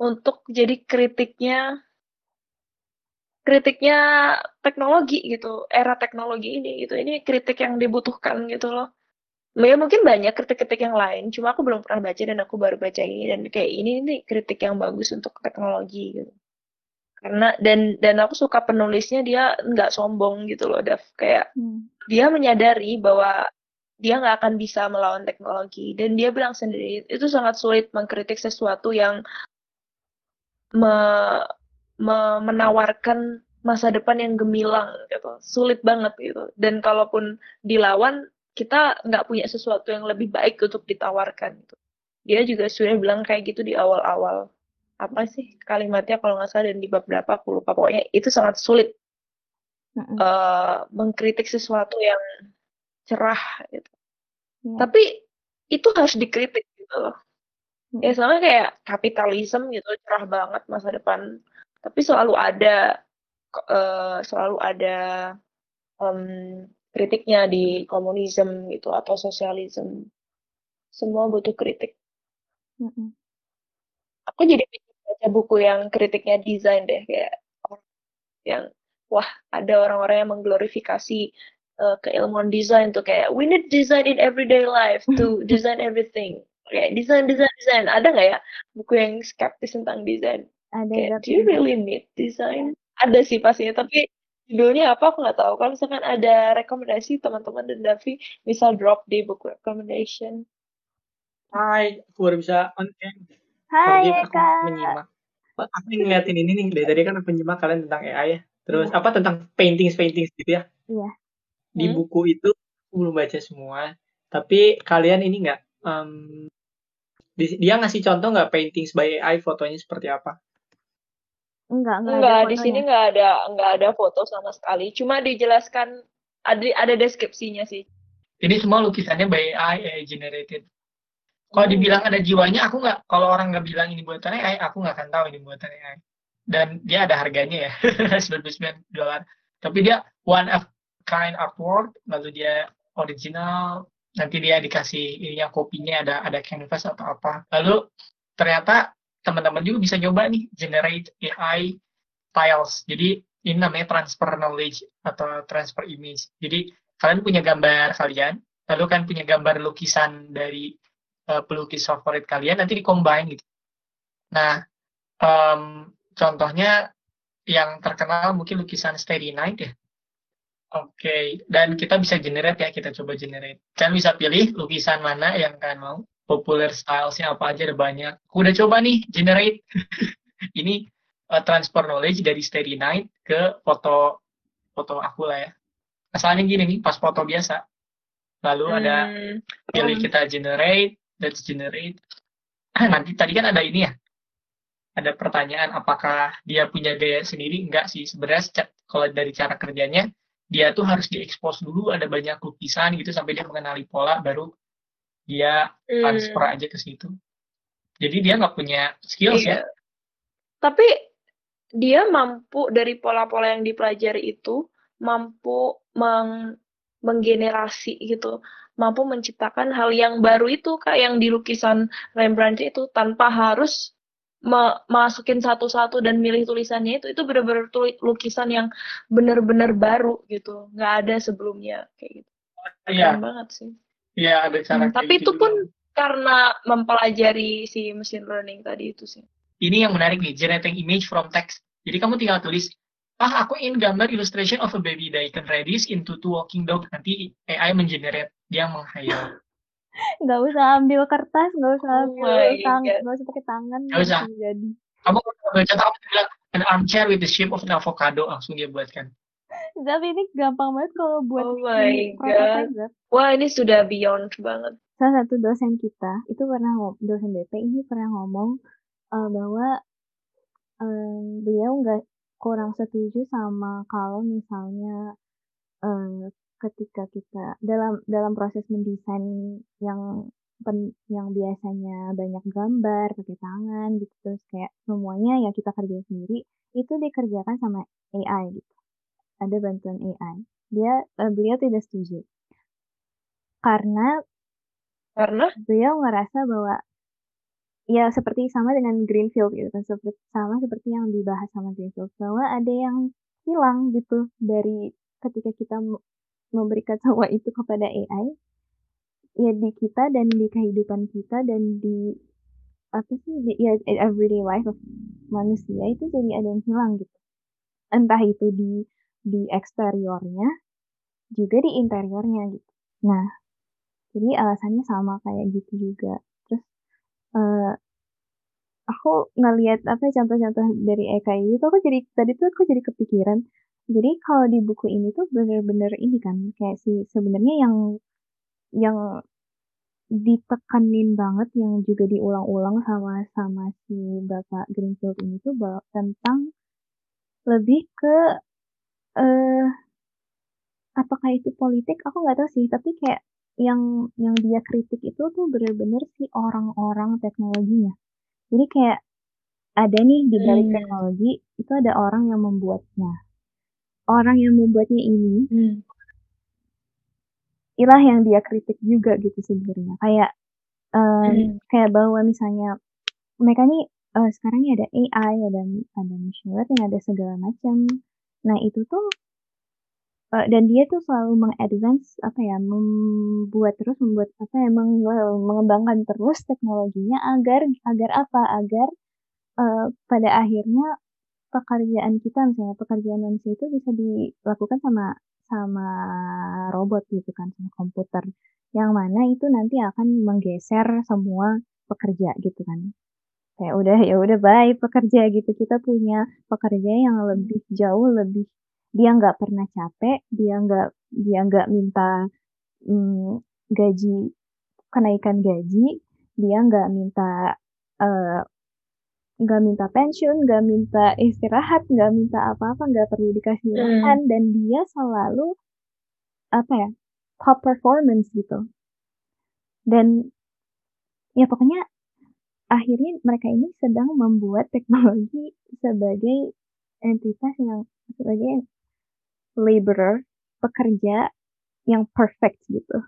untuk jadi kritiknya kritiknya teknologi gitu. Era teknologi ini gitu. Ini kritik yang dibutuhkan gitu loh. Ya mungkin banyak kritik-kritik yang lain. Cuma aku belum pernah baca dan aku baru baca ini. Dan kayak ini nih kritik yang bagus untuk teknologi gitu karena dan dan aku suka penulisnya dia nggak sombong gitu loh Dav kayak hmm. dia menyadari bahwa dia nggak akan bisa melawan teknologi dan dia bilang sendiri itu sangat sulit mengkritik sesuatu yang me, me, menawarkan masa depan yang gemilang gitu sulit banget gitu dan kalaupun dilawan kita nggak punya sesuatu yang lebih baik untuk ditawarkan gitu. Dia juga sudah bilang kayak gitu di awal-awal. Apa sih kalimatnya kalau nggak salah dan di bab berapa aku lupa pokoknya itu sangat sulit mm -hmm. uh, mengkritik sesuatu yang cerah gitu. Mm. Tapi itu harus dikritik gitu loh. Mm. Ya sama kayak kapitalisme gitu cerah banget masa depan. Tapi selalu ada uh, selalu ada um, kritiknya di komunisme gitu atau sosialisme semua butuh kritik mm -hmm. aku jadi buku yang kritiknya desain deh kayak yang wah ada orang-orang yang mengglorifikasi uh, keilmuan desain tuh kayak we need design in everyday life to design everything. Kayak desain desain desain ada nggak ya buku yang skeptis tentang desain? Ada kayak, do you really need design? Ada sih pastinya tapi judulnya apa aku nggak tahu. Kalau misalkan ada rekomendasi teman-teman dan Davi bisa drop di book recommendation. Hai, aku baru bisa on cam. Hai, aku Kak. menyimak. Aku ngeliatin ini nih, dari tadi kan aku menyimak kalian tentang AI ya. Terus hmm. apa tentang painting painting gitu ya? Iya. Di hmm. buku itu aku belum baca semua. Tapi kalian ini nggak, um, dia ngasih contoh nggak painting by AI fotonya seperti apa? Enggak, enggak, enggak ada di sini enggak ada enggak ada foto sama sekali. Cuma dijelaskan ada ada deskripsinya sih. Ini semua lukisannya by AI generated. Kalau hmm. dibilang ada jiwanya, aku nggak. Kalau orang nggak bilang ini buatan AI, aku nggak akan tahu ini buatan AI. Dan dia ada harganya ya, 99 dolar. Tapi dia one of kind artwork, lalu dia original. Nanti dia dikasih ininya kopinya ada ada canvas atau apa. Lalu ternyata teman-teman juga bisa nyoba nih generate AI files. Jadi ini namanya transfer knowledge atau transfer image. Jadi kalian punya gambar kalian, lalu kan punya gambar lukisan dari uh, pelukis favorit kalian, nanti dikombine gitu. Nah, um, contohnya yang terkenal mungkin lukisan Starry Night ya. Oke, okay. dan kita bisa generate ya, kita coba generate. Kalian bisa pilih lukisan mana yang kalian mau popular stylesnya apa aja ada banyak. Aku udah coba nih generate ini uh, transfer knowledge dari Steady Night ke foto foto aku lah ya. Asalnya gini nih, pas foto biasa. Lalu hmm. ada pilih kita generate, let's generate. Nanti tadi kan ada ini ya, ada pertanyaan apakah dia punya gaya sendiri? Enggak sih, sebenarnya kalau dari cara kerjanya, dia tuh harus diekspos dulu, ada banyak lukisan gitu sampai dia mengenali pola, baru dia transfer hmm. aja ke situ jadi dia nggak punya skills ya. iya. ya tapi dia mampu dari pola-pola yang dipelajari itu mampu meng menggenerasi gitu mampu menciptakan hal yang baru itu kayak yang di lukisan Rembrandt itu tanpa harus masukin satu-satu dan milih tulisannya itu itu benar-benar lukisan yang benar-benar baru gitu nggak ada sebelumnya kayak gitu iya. keren banget sih Iya, ada cara hmm, Tapi itu pun karena mempelajari si machine learning tadi itu sih. Ini yang menarik nih, generating image from text. Jadi kamu tinggal tulis, ah aku ingin gambar illustration of a baby can radish into two walking dog. Nanti AI mengenerate, dia menghayal. Gak usah ambil kertas, gak usah oh ambil oh tangan, gak usah pakai tangan. Gak usah. Jadi. Kamu baca kamu bilang, an armchair with the shape of an avocado langsung dia buatkan. Tapi ini gampang banget kalau buat Oh my god. Wah, ini sudah beyond banget. Salah satu dosen kita itu pernah dosen BP ini pernah ngomong uh, bahwa um, beliau nggak kurang setuju sama kalau misalnya uh, ketika kita dalam dalam proses mendesain yang pen, yang biasanya banyak gambar pakai tangan gitu terus kayak semuanya ya kita kerja sendiri itu dikerjakan sama AI gitu. Ada bantuan AI dia uh, beliau tidak setuju. Karena karena? beliau ngerasa bahwa ya seperti sama dengan Greenfield gitu kan seperti sama seperti yang dibahas sama Greenfield bahwa ada yang hilang gitu dari ketika kita memberikan semua itu kepada AI ya di kita dan di kehidupan kita dan di apa sih ya everyday life of manusia itu jadi ada yang hilang gitu. Entah itu di di eksteriornya juga di interiornya gitu. Nah jadi alasannya sama kayak gitu juga. Terus uh, aku ngelihat apa contoh-contoh dari Eka itu aku jadi tadi tuh aku jadi kepikiran jadi kalau di buku ini tuh bener-bener ini kan kayak si sebenarnya yang yang ditekanin banget yang juga diulang-ulang sama sama si Bapak Greenfield ini tuh tentang lebih ke eh apakah itu politik? Aku nggak tahu sih tapi kayak yang yang dia kritik itu tuh bener-bener si orang-orang teknologinya. Jadi kayak ada nih di balik hmm. teknologi itu ada orang yang membuatnya orang yang membuatnya ini hmm. ilah yang dia kritik juga gitu sebenarnya kayak um, hmm. kayak bahwa misalnya mereka nih uh, sekarang ada AI ada ada machine learning ada segala macam nah itu tuh uh, dan dia tuh selalu mengadvance apa ya membuat terus membuat apa ya meng, mengembangkan terus teknologinya agar agar apa agar uh, pada akhirnya pekerjaan kita misalnya pekerjaan manusia itu bisa dilakukan sama sama robot gitu kan sama komputer. Yang mana itu nanti akan menggeser semua pekerja gitu kan. Kayak udah ya udah baik pekerja gitu. Kita punya pekerja yang lebih jauh lebih dia nggak pernah capek dia nggak dia nggak minta hmm, gaji kenaikan gaji dia nggak minta uh, nggak minta pensiun, nggak minta istirahat, nggak minta apa-apa, nggak perlu dikasih hmm. makan, hmm. dan dia selalu apa ya top performance gitu. Dan ya pokoknya akhirnya mereka ini sedang membuat teknologi sebagai entitas yang sebagai laborer, pekerja yang perfect gitu.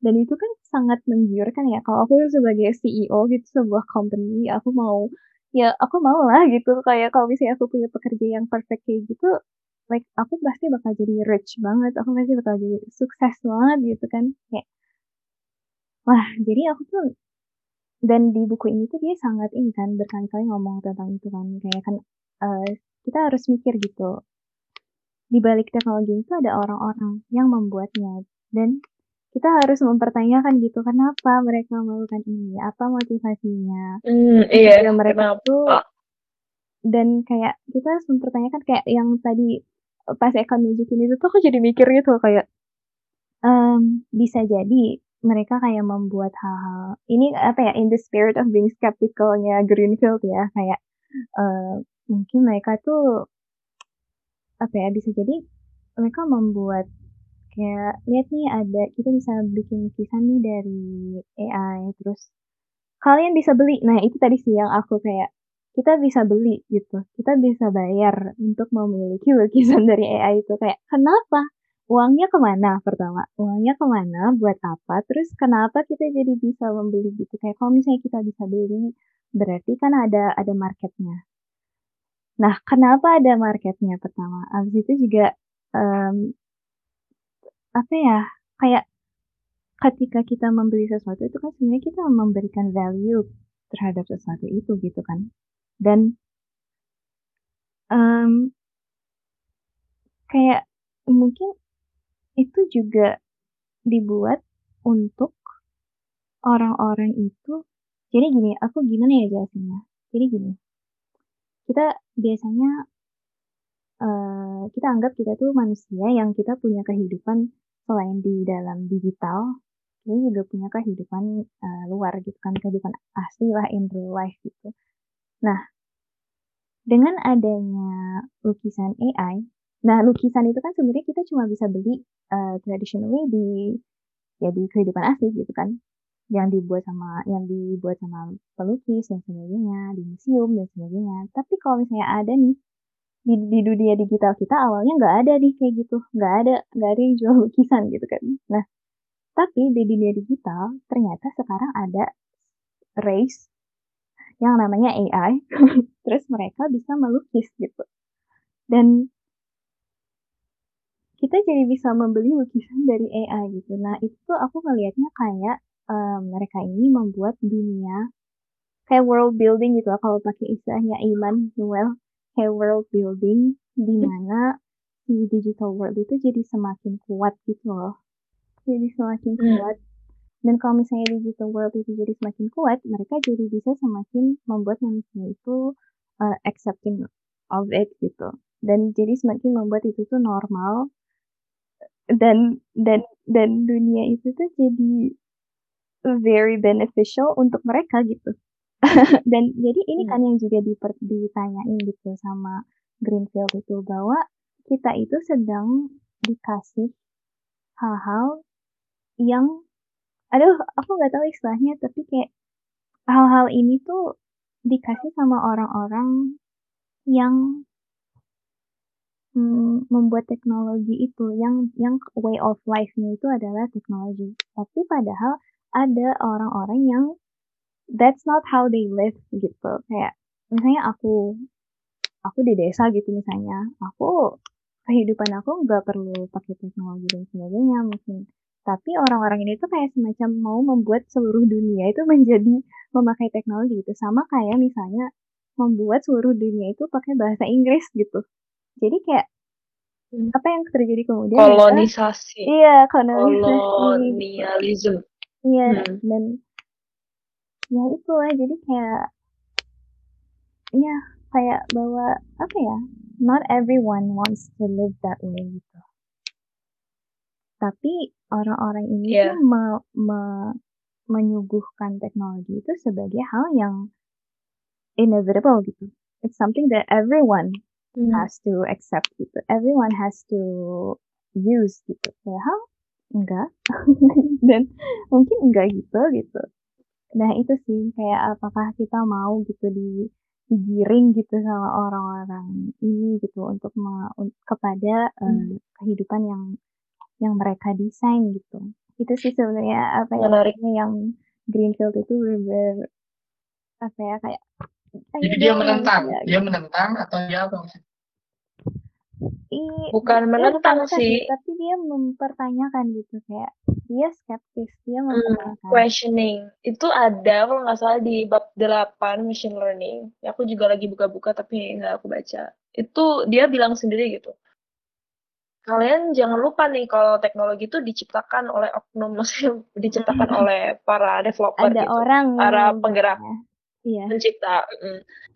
Dan itu kan sangat menggiurkan ya. Kalau aku sebagai CEO gitu sebuah company, aku mau ya aku mau lah gitu. Kayak kalau misalnya aku punya pekerja yang perfect kayak gitu like aku pasti bakal jadi rich banget. Aku pasti bakal jadi sukses banget gitu kan. Kayak wah jadi aku tuh dan di buku ini tuh dia sangat ini kan berkali-kali ngomong tentang itu kan. Kayak kan uh, kita harus mikir gitu. Di balik teknologi itu ada orang-orang yang membuatnya. Dan kita harus mempertanyakan gitu kenapa mereka melakukan ini? Apa motivasinya? Mm, iya dan mereka kenapa? tuh dan kayak kita harus mempertanyakan kayak yang tadi pas Eka nunjukin itu tuh aku jadi mikir gitu kayak um, bisa jadi mereka kayak membuat hal-hal. Ini apa ya in the spirit of being skepticalnya Greenfield ya kayak uh, mungkin mereka tuh apa ya bisa jadi mereka membuat kayak lihat nih ada kita bisa bikin lukisan nih dari AI terus kalian bisa beli. Nah itu tadi sih yang aku kayak kita bisa beli gitu. Kita bisa bayar untuk memiliki lukisan dari AI itu. Kayak kenapa? Uangnya ke mana? Pertama uangnya ke mana? Buat apa? Terus kenapa kita jadi bisa membeli gitu? Kayak kalau misalnya kita bisa beli berarti kan ada ada marketnya. Nah kenapa ada marketnya? Pertama abis itu juga um, apa ya kayak ketika kita membeli sesuatu itu kan sebenarnya kita memberikan value terhadap sesuatu itu gitu kan. Dan um, kayak mungkin itu juga dibuat untuk orang-orang itu. Jadi gini aku gimana ya jelasinnya? Jadi gini kita biasanya uh, kita anggap kita tuh manusia yang kita punya kehidupan selain di dalam digital, kita juga punya kehidupan uh, luar gitu kan, kehidupan asli lah in real life gitu. Nah, dengan adanya lukisan AI, nah lukisan itu kan sebenarnya kita cuma bisa beli uh, traditionally di ya di kehidupan asli gitu kan yang dibuat sama yang dibuat sama pelukis dan sebagainya di museum dan sebagainya tapi kalau misalnya ada nih di, di dunia digital kita awalnya nggak ada nih kayak gitu. Nggak ada nggak ada yang jual lukisan gitu kan. Nah tapi di dunia digital ternyata sekarang ada race yang namanya AI terus mereka bisa melukis gitu. Dan kita jadi bisa membeli lukisan dari AI gitu. Nah itu aku ngelihatnya kayak um, mereka ini membuat dunia kayak world building gitu lah kalau pakai istilahnya Iman Noel kayak world building di hmm. mana si digital world itu jadi semakin kuat gitu loh jadi semakin hmm. kuat dan kalau misalnya digital world itu jadi semakin kuat mereka jadi bisa semakin membuat manusia itu uh, accepting of it gitu dan jadi semakin membuat itu tuh normal dan dan dan dunia itu tuh jadi very beneficial untuk mereka gitu. Dan jadi ini kan yang juga diper, ditanyain gitu sama Greenfield itu bahwa kita itu sedang dikasih hal-hal yang aduh aku nggak tahu istilahnya tapi kayak hal-hal ini tuh dikasih sama orang-orang yang hmm, membuat teknologi itu yang yang way of life-nya itu adalah teknologi. Tapi padahal ada orang-orang yang that's not how they live gitu. Kayak misalnya aku aku di desa gitu misalnya aku kehidupan aku nggak perlu pakai teknologi dan sebagainya mungkin. Tapi orang-orang ini tuh kayak semacam mau membuat seluruh dunia itu menjadi memakai teknologi itu sama kayak misalnya membuat seluruh dunia itu pakai bahasa Inggris gitu. Jadi kayak hmm. apa yang terjadi kemudian kolonisasi. iya kolonisasi. Kolonialisme. Iya, hmm. dan ya itu lah jadi kayak ya kayak bahwa apa ya not everyone wants to live that way gitu. Tapi orang-orang ini yeah. tuh me, me, menyuguhkan teknologi itu sebagai hal yang inevitable gitu. It's something that everyone hmm. has to accept gitu. Everyone has to use gitu. Kayak hal enggak. Dan mungkin enggak gitu gitu nah itu sih kayak apakah kita mau gitu di digiring gitu sama orang-orang ini gitu untuk me, kepada hmm. uh, kehidupan yang yang mereka desain gitu itu sih sebenarnya apa ya menariknya yang Greenfield itu benar apa ya kayak jadi dia menentang ya, dia gitu. menentang atau dia apa Bukan menentang sih. Tapi dia mempertanyakan gitu kayak dia skeptis, dia hmm, mempertanyakan. Hmm, questioning. Itu ada kalau nggak salah di bab 8 machine learning. Ya, aku juga lagi buka-buka tapi nggak aku baca. Itu dia bilang sendiri gitu. Kalian jangan lupa nih kalau teknologi itu diciptakan oleh oknum, maksudnya diciptakan oleh para developer ada gitu. orang para penggerak iya. pencipta.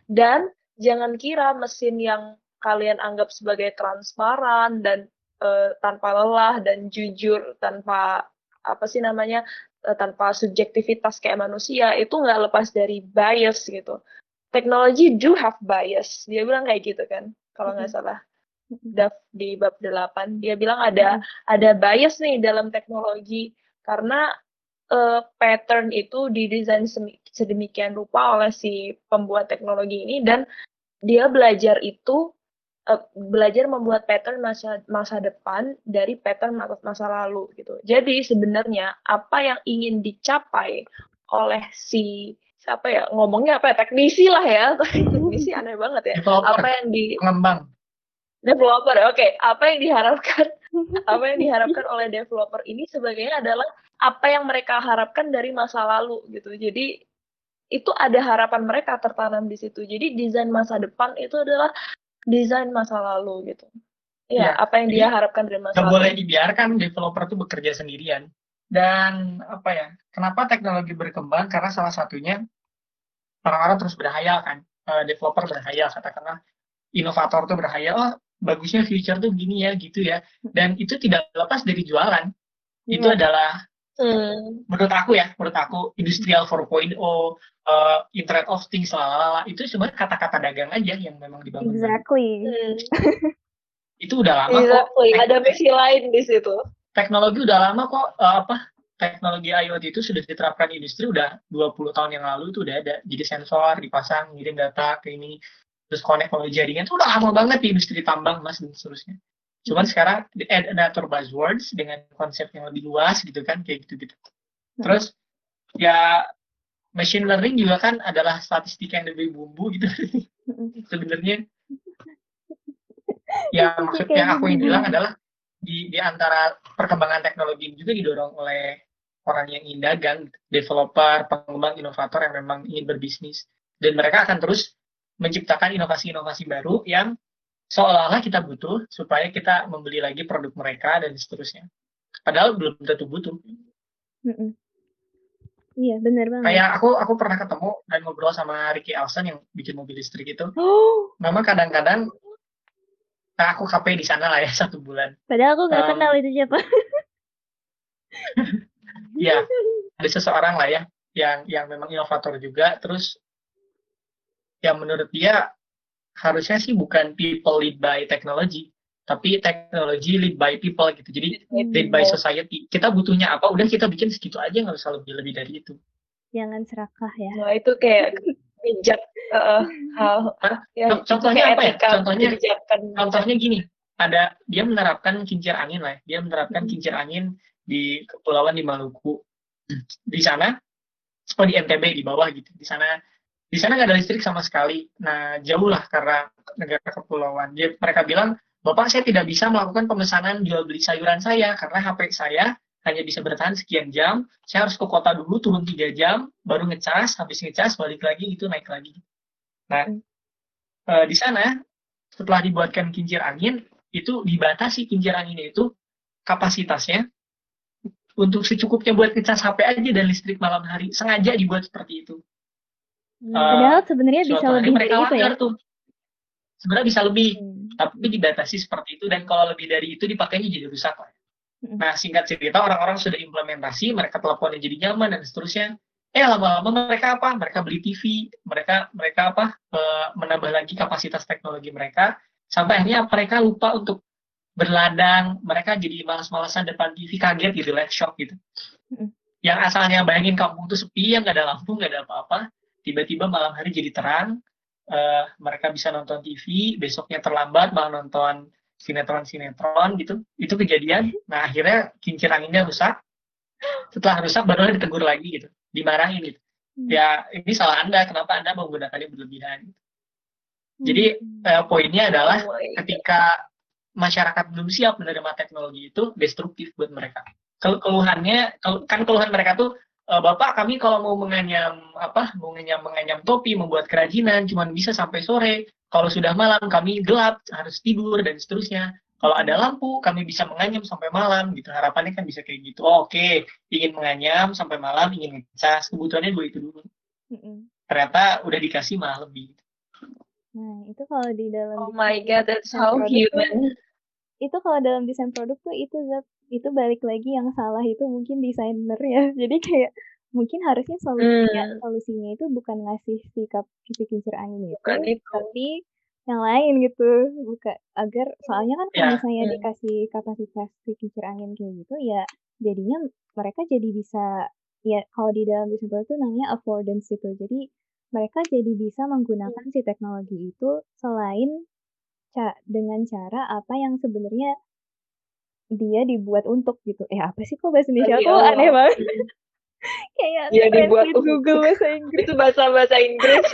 Dan jangan kira mesin yang kalian anggap sebagai transparan dan uh, tanpa lelah dan jujur tanpa apa sih namanya uh, tanpa subjektivitas kayak manusia itu nggak lepas dari bias gitu. Teknologi do have bias. Dia bilang kayak gitu kan kalau nggak salah. Daf di bab 8 dia bilang ada ada bias nih dalam teknologi karena uh, pattern itu didesain sedemikian rupa oleh si pembuat teknologi ini dan dia belajar itu uh, belajar membuat pattern masa masa depan dari pattern masa lalu gitu. Jadi sebenarnya apa yang ingin dicapai oleh si siapa ya ngomongnya apa ya teknisi lah ya. Teknisi aneh banget ya. Developer, apa yang di pengembang. Developer oke. Okay. apa yang diharapkan? Apa yang diharapkan oleh developer ini sebagainya adalah apa yang mereka harapkan dari masa lalu gitu. Jadi itu ada harapan mereka tertanam di situ. Jadi desain masa depan itu adalah desain masa lalu gitu. Ya, ya apa yang dia harapkan dari masa lalu. boleh dibiarkan developer itu bekerja sendirian. Dan apa ya, kenapa teknologi berkembang? Karena salah satunya orang-orang terus berhayal kan. uh, developer berhayal katakanlah inovator tuh berhayal oh bagusnya future tuh gini ya gitu ya dan itu tidak lepas dari jualan itu Iya. adalah Hmm. menurut aku ya menurut aku industrial 4.0 uh, internet of things lalala itu sebenarnya kata-kata dagang aja yang memang dibangun Exactly. Hmm. itu udah lama kok Exactly. Tek- Ada misi lain di situ. teknologi udah lama kok uh, apa teknologi IoT itu sudah diterapkan di industri udah 20 tahun yang lalu itu udah ada jadi sensor dipasang ngirim data ke ini terus connect melalui jaringan itu udah lama banget di industri tambang mas dan seterusnya cuman sekarang di add another buzzwords dengan konsep yang lebih luas gitu kan kayak gitu gitu terus ya machine learning juga kan adalah statistik yang lebih bumbu gitu. Sebenarnya ya maksud yang aku yang bilang adalah di di antara perkembangan teknologi juga didorong oleh orang yang ingin dagang, developer, pengembang, inovator yang memang ingin berbisnis. Dan mereka akan terus menciptakan inovasi-inovasi baru yang seolah-olah kita butuh supaya kita membeli lagi produk mereka dan seterusnya. Padahal belum tentu butuh. Mm-mm. Iya, benar banget. Kayak aku aku pernah ketemu dan ngobrol sama Ricky Elson yang bikin mobil listrik itu. Oh, Memang kadang-kadang nah aku KP di sana lah ya satu bulan. padahal aku nggak Um, kenal itu siapa. Ya, ada seseorang lah ya yang yang memang inovator juga. Terus yang menurut dia harusnya sih bukan people lead by technology, tapi technology lead by people gitu. Jadi lead by society. Kita butuhnya apa? Udah kita bikin segitu aja nggak usah lebih lebih dari itu. Jangan serakah ya. Nah, itu kayak bijak uh, hal Hah? ya, contohnya apa ya? etika Contohnya- kebijakan. Contohnya gini, ada dia menerapkan kincir angin lah. ya. Dia menerapkan Hmm. kincir angin di kepulauan di Maluku. Di sana, oh di NTB di bawah gitu. Di sana, di sana nggak ada listrik sama sekali. Nah jauh lah karena negara kepulauan. Dia, mereka bilang, bapak saya tidak bisa melakukan pemesanan jual beli sayuran saya karena HP saya hanya bisa bertahan sekian jam. Saya harus ke kota dulu turun tiga jam, baru ngecas, habis ngecas balik lagi itu naik lagi. Nah eh, di sana setelah dibuatkan kincir angin itu dibatasi kincir anginnya itu kapasitasnya untuk secukupnya buat ngecas HP aja dan listrik malam hari sengaja dibuat seperti itu. Hmm. Eh, Padahal sebenarnya bisa lebih dari itu ya. tuh. Sebenarnya bisa lebih, Hmm. tapi dibatasi seperti itu dan kalau lebih dari itu dipakainya jadi rusak. lah. Mm. Nah singkat cerita orang-orang sudah implementasi, mereka teleponnya jadi nyaman dan seterusnya. Eh lama-lama mereka apa? Mereka beli TV, mereka mereka apa? eh, menambah lagi kapasitas teknologi mereka sampai akhirnya mereka lupa untuk berladang, mereka jadi malas-malasan depan TV kaget gitu lah, shock gitu. Mm. Yang asalnya bayangin kampung tuh sepi, yang nggak ada lampu, nggak ada apa-apa, tiba-tiba malam hari jadi terang, eh, mereka bisa nonton TV, besoknya terlambat malah nonton sinetron-sinetron gitu. Itu kejadian. Nah, akhirnya kincir anginnya rusak. Setelah rusak baru ditegur lagi gitu, dimarahin gitu. Hmm. Ya, ini salah Anda, kenapa Anda menggunakannya berlebihan? Jadi, Hmm. Eh, poinnya adalah Oh God. ketika masyarakat belum siap menerima teknologi itu destruktif buat mereka. Kel- Keluhannya, kel- kan keluhan mereka tuh, "Eh, Bapak kami kalau mau menganyam apa, mau menganyam menganyam topi, membuat kerajinan, cuman bisa sampai sore. Kalau sudah malam kami gelap, harus tidur dan seterusnya. Kalau ada lampu, kami bisa menganyam sampai malam gitu. Harapannya kan bisa kayak gitu. Oh, Oke, ingin menganyam sampai malam, ingin ngecas, kebutuhannya dua itu dulu. Mm-mm. Ternyata udah dikasih malah lebih. Nah, itu kalau di dalam Oh my god, that's how human. itu kalau dalam desain produk tuh itu Zat, itu balik lagi yang salah itu mungkin desainer ya. Jadi kayak mungkin harusnya solusinya Hmm. solusinya itu bukan ngasih si kap si kincir angin itu, Bukan itu. tapi yang lain gitu. Buka agar soalnya kan kalau Ya. misalnya Hmm. dikasih kapasitas si kincir angin kayak gitu ya jadinya mereka jadi bisa ya kalau di dalam produk itu namanya affordance gitu. Jadi mereka jadi bisa menggunakan si teknologi itu selain ca- dengan cara apa yang sebenarnya dia dibuat untuk gitu. Eh apa sih kok bahasa Indonesia aku awal. aneh banget. Kayak Dia dibuat. Google bahasa Inggris. Itu bahasa-bahasa Inggris.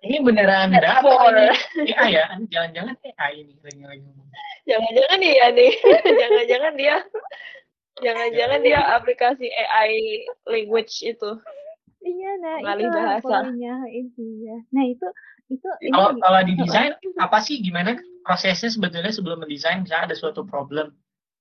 Ini beneran data more. ini AI ya? Jangan-jangan AI ini lagi lagi ngomong. Jangan-jangan dia nih. Jangan-jangan dia. Jangan-jangan dia aplikasi AI language itu. Iya, nah Pengalih itu bahasa. poinnya intinya. Nah itu itu ini Kalau kalau di desain apa sih gimana prosesnya sebetulnya sebelum mendesain misalnya ada suatu problem.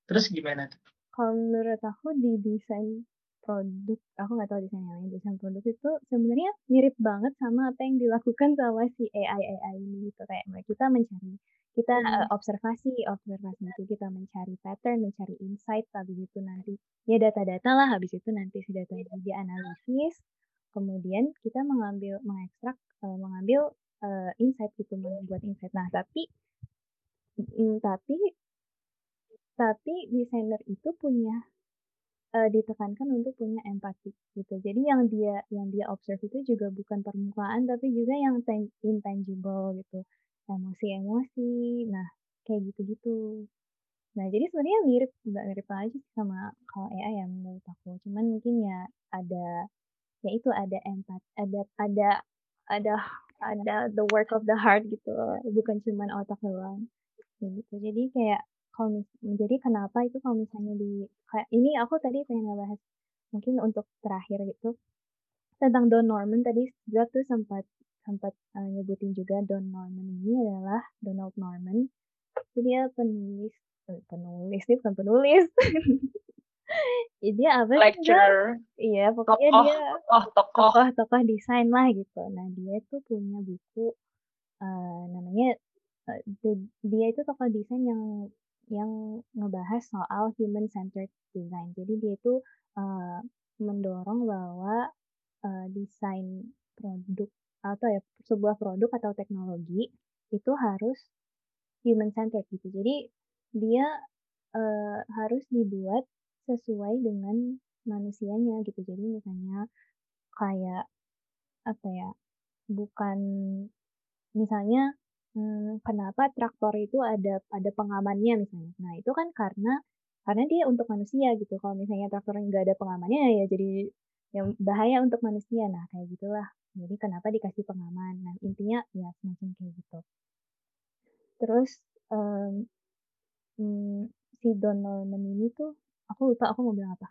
Terus gimana tuh? kalau menurut aku di desain produk, aku nggak tahu desain yang lain, desain produk itu sebenarnya mirip banget sama apa yang dilakukan sama si AI-AI ini gitu. Kayak kita mencari kita uh, observasi, observasi itu kita mencari pattern, mencari insight, habis itu nanti ya data-data lah, habis itu nanti si data itu dianalisis, kemudian kita mengambil mengekstrak uh, mengambil uh, insight gitu membuat insight. Nah, tapi mm, tapi tapi desainer itu punya uh, ditekankan untuk punya empati gitu. Jadi yang dia yang dia observe itu juga bukan permukaan tapi juga yang intangible gitu. Emosi-emosi. Nah, kayak gitu-gitu. Nah, jadi sebenarnya mirip nggak mirip aja sama kalau AI ya menurut aku. Cuman mungkin ya ada ya itu ada empat ada ada ada ada the work of the heart gitu bukan cuma otak doang gitu. Jadi kayak kalau jadi kenapa itu kalau misalnya di kayak ini aku tadi pengen ngebahas mungkin untuk terakhir gitu tentang Don Norman tadi juga tuh sempat sempat uh, nyebutin juga Don Norman ini adalah Donald Norman. Jadi dia penulis eh, penulis nih bukan penulis dia apa lecturer. Iya pokoknya tokoh, dia tokoh tokoh. tokoh tokoh desain lah gitu. Nah dia itu punya buku uh, namanya uh, dia itu tokoh desain yang yang ngebahas soal human centered design. Jadi dia itu uh, mendorong bahwa uh, desain produk atau ya sebuah produk atau teknologi itu harus human centered gitu. Jadi dia uh, harus dibuat sesuai dengan manusianya gitu. Jadi misalnya kayak apa ya? Bukan misalnya hmm, kenapa traktor itu ada ada pengamannya misalnya. Nah, itu kan karena karena dia untuk manusia gitu. Kalau misalnya traktor nggak ada pengamannya ya jadi yang bahaya untuk manusia. Nah, kayak gitulah. Jadi kenapa dikasih pengaman? Nah, intinya ya semacam kayak gitu. Terus um, hmm, si Don Norman ini tuh Aku lupa aku mau bilang apa.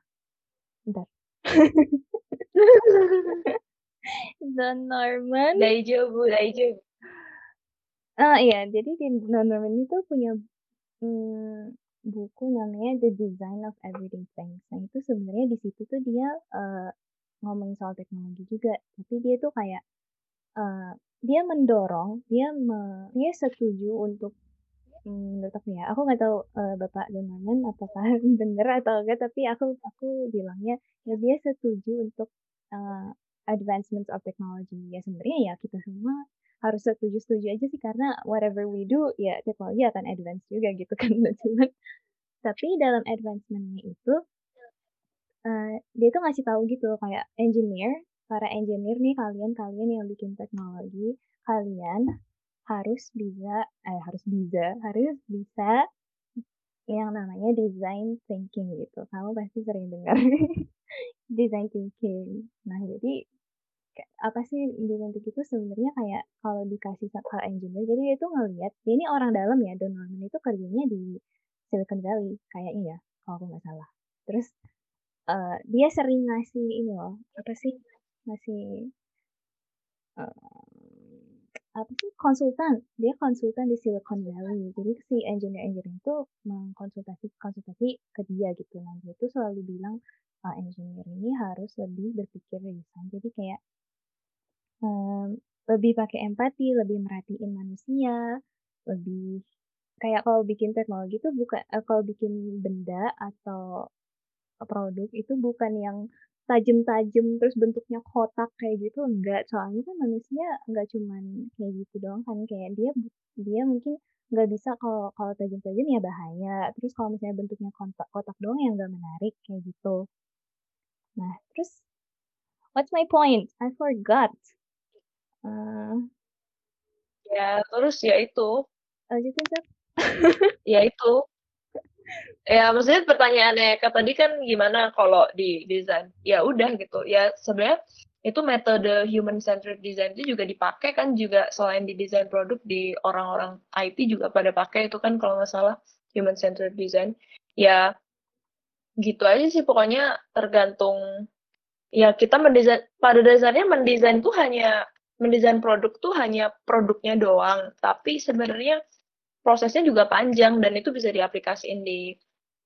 Bentar. Don Norman. Daijoubu, Daijoubu. Ah iya, jadi di Don Norman itu punya hmm, buku namanya The Design of Everyday Things. Nah itu sebenarnya di situ tuh dia uh, ngomongin soal teknologi juga, tapi dia tuh kayak uh, dia mendorong, dia me, dia setuju untuk Hmm, menurut aku ya, aku nggak tahu uh, Bapak Donanan apakah benar atau enggak, tapi aku aku bilangnya ya dia setuju untuk uh, advancements of technology. Ya sebenarnya ya kita semua harus setuju-setuju aja sih karena whatever we do ya teknologi akan advance juga gitu kan. Cuman tapi dalam advancementnya itu uh, dia tuh ngasih tahu gitu kayak engineer, para engineer nih kalian-kalian yang bikin teknologi, kalian harus bisa eh harus bisa harus bisa yang namanya design thinking gitu. Kamu pasti sering dengar design thinking. Nah jadi apa sih design thinking itu sebenarnya kayak kalau dikasih sama engineer jadi dia itu ngelihat ini orang dalam ya Don Norman itu kerjanya di Silicon Valley kayaknya ya kalau aku nggak salah. Terus uh, dia sering ngasih ini loh apa sih? Ngasih uh, apa sih konsultan. Dia konsultan di Silicon Valley. Jadi si engineer engineer itu mengkonsultasi konsultasi ke dia gitu. Nah dia itu selalu bilang uh, engineer ini harus lebih berpikir desain jadi kayak um, lebih pakai empati lebih merhatiin manusia lebih kayak kalau bikin teknologi itu bukan uh, kalau bikin benda atau produk itu bukan yang tajam-tajam terus bentuknya kotak kayak gitu enggak. Soalnya kan manusia enggak cuman kayak gitu doang kan kayak dia dia mungkin nggak bisa kalau kalau tajam-tajam ya bahaya. Terus kalau misalnya bentuknya kotak kotak doang yang nggak menarik kayak gitu. Nah terus what's my point? I forgot. Uh, ya terus ya itu. Lanjutin sih ya itu Ya, maksudnya pertanyaannya Kak tadi kan gimana kalau di desain? Ya udah gitu. Ya sebenarnya itu metode human centered design itu juga dipakai kan juga selain di desain produk di orang-orang IT juga pada pakai itu kan kalau nggak salah human centered design. Ya gitu aja sih pokoknya tergantung ya kita mendesain pada dasarnya mendesain tuh hanya mendesain produk tuh hanya produknya doang tapi sebenarnya prosesnya juga panjang dan itu bisa diaplikasiin di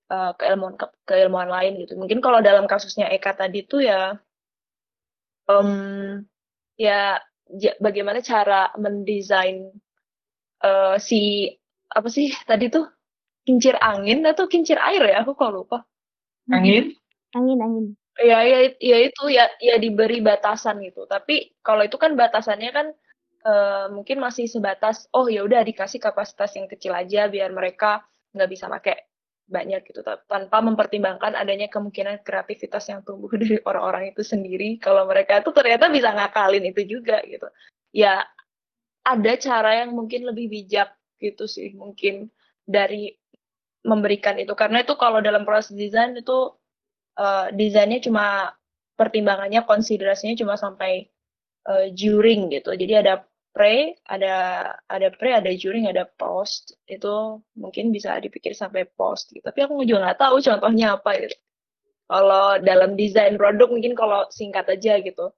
uh, keilmuan ke, keilmuan lain gitu. Mungkin kalau dalam kasusnya Eka tadi tuh ya um, ya bagaimana cara mendesain uh, si apa sih tadi tuh? Kincir angin atau kincir air ya? Aku kok lupa. Angin? Angin angin. Ya ya ya itu ya ya diberi batasan gitu. Tapi kalau itu kan batasannya kan uh, mungkin masih sebatas oh ya udah dikasih kapasitas yang kecil aja biar mereka nggak bisa pakai banyak gitu tanpa mempertimbangkan adanya kemungkinan kreativitas yang tumbuh dari orang-orang itu sendiri. Kalau mereka itu ternyata bisa ngakalin itu juga gitu. Ya ada cara yang mungkin lebih bijak gitu sih mungkin dari memberikan itu. Karena itu kalau dalam proses desain itu uh, desainnya cuma pertimbangannya konsiderasinya cuma sampai uh, during gitu. Jadi ada pre, ada ada pre, ada during, ada post. Itu mungkin bisa dipikir sampai post gitu. Tapi aku juga nggak tahu contohnya apa gitu. Kalau dalam desain produk mungkin kalau singkat aja gitu.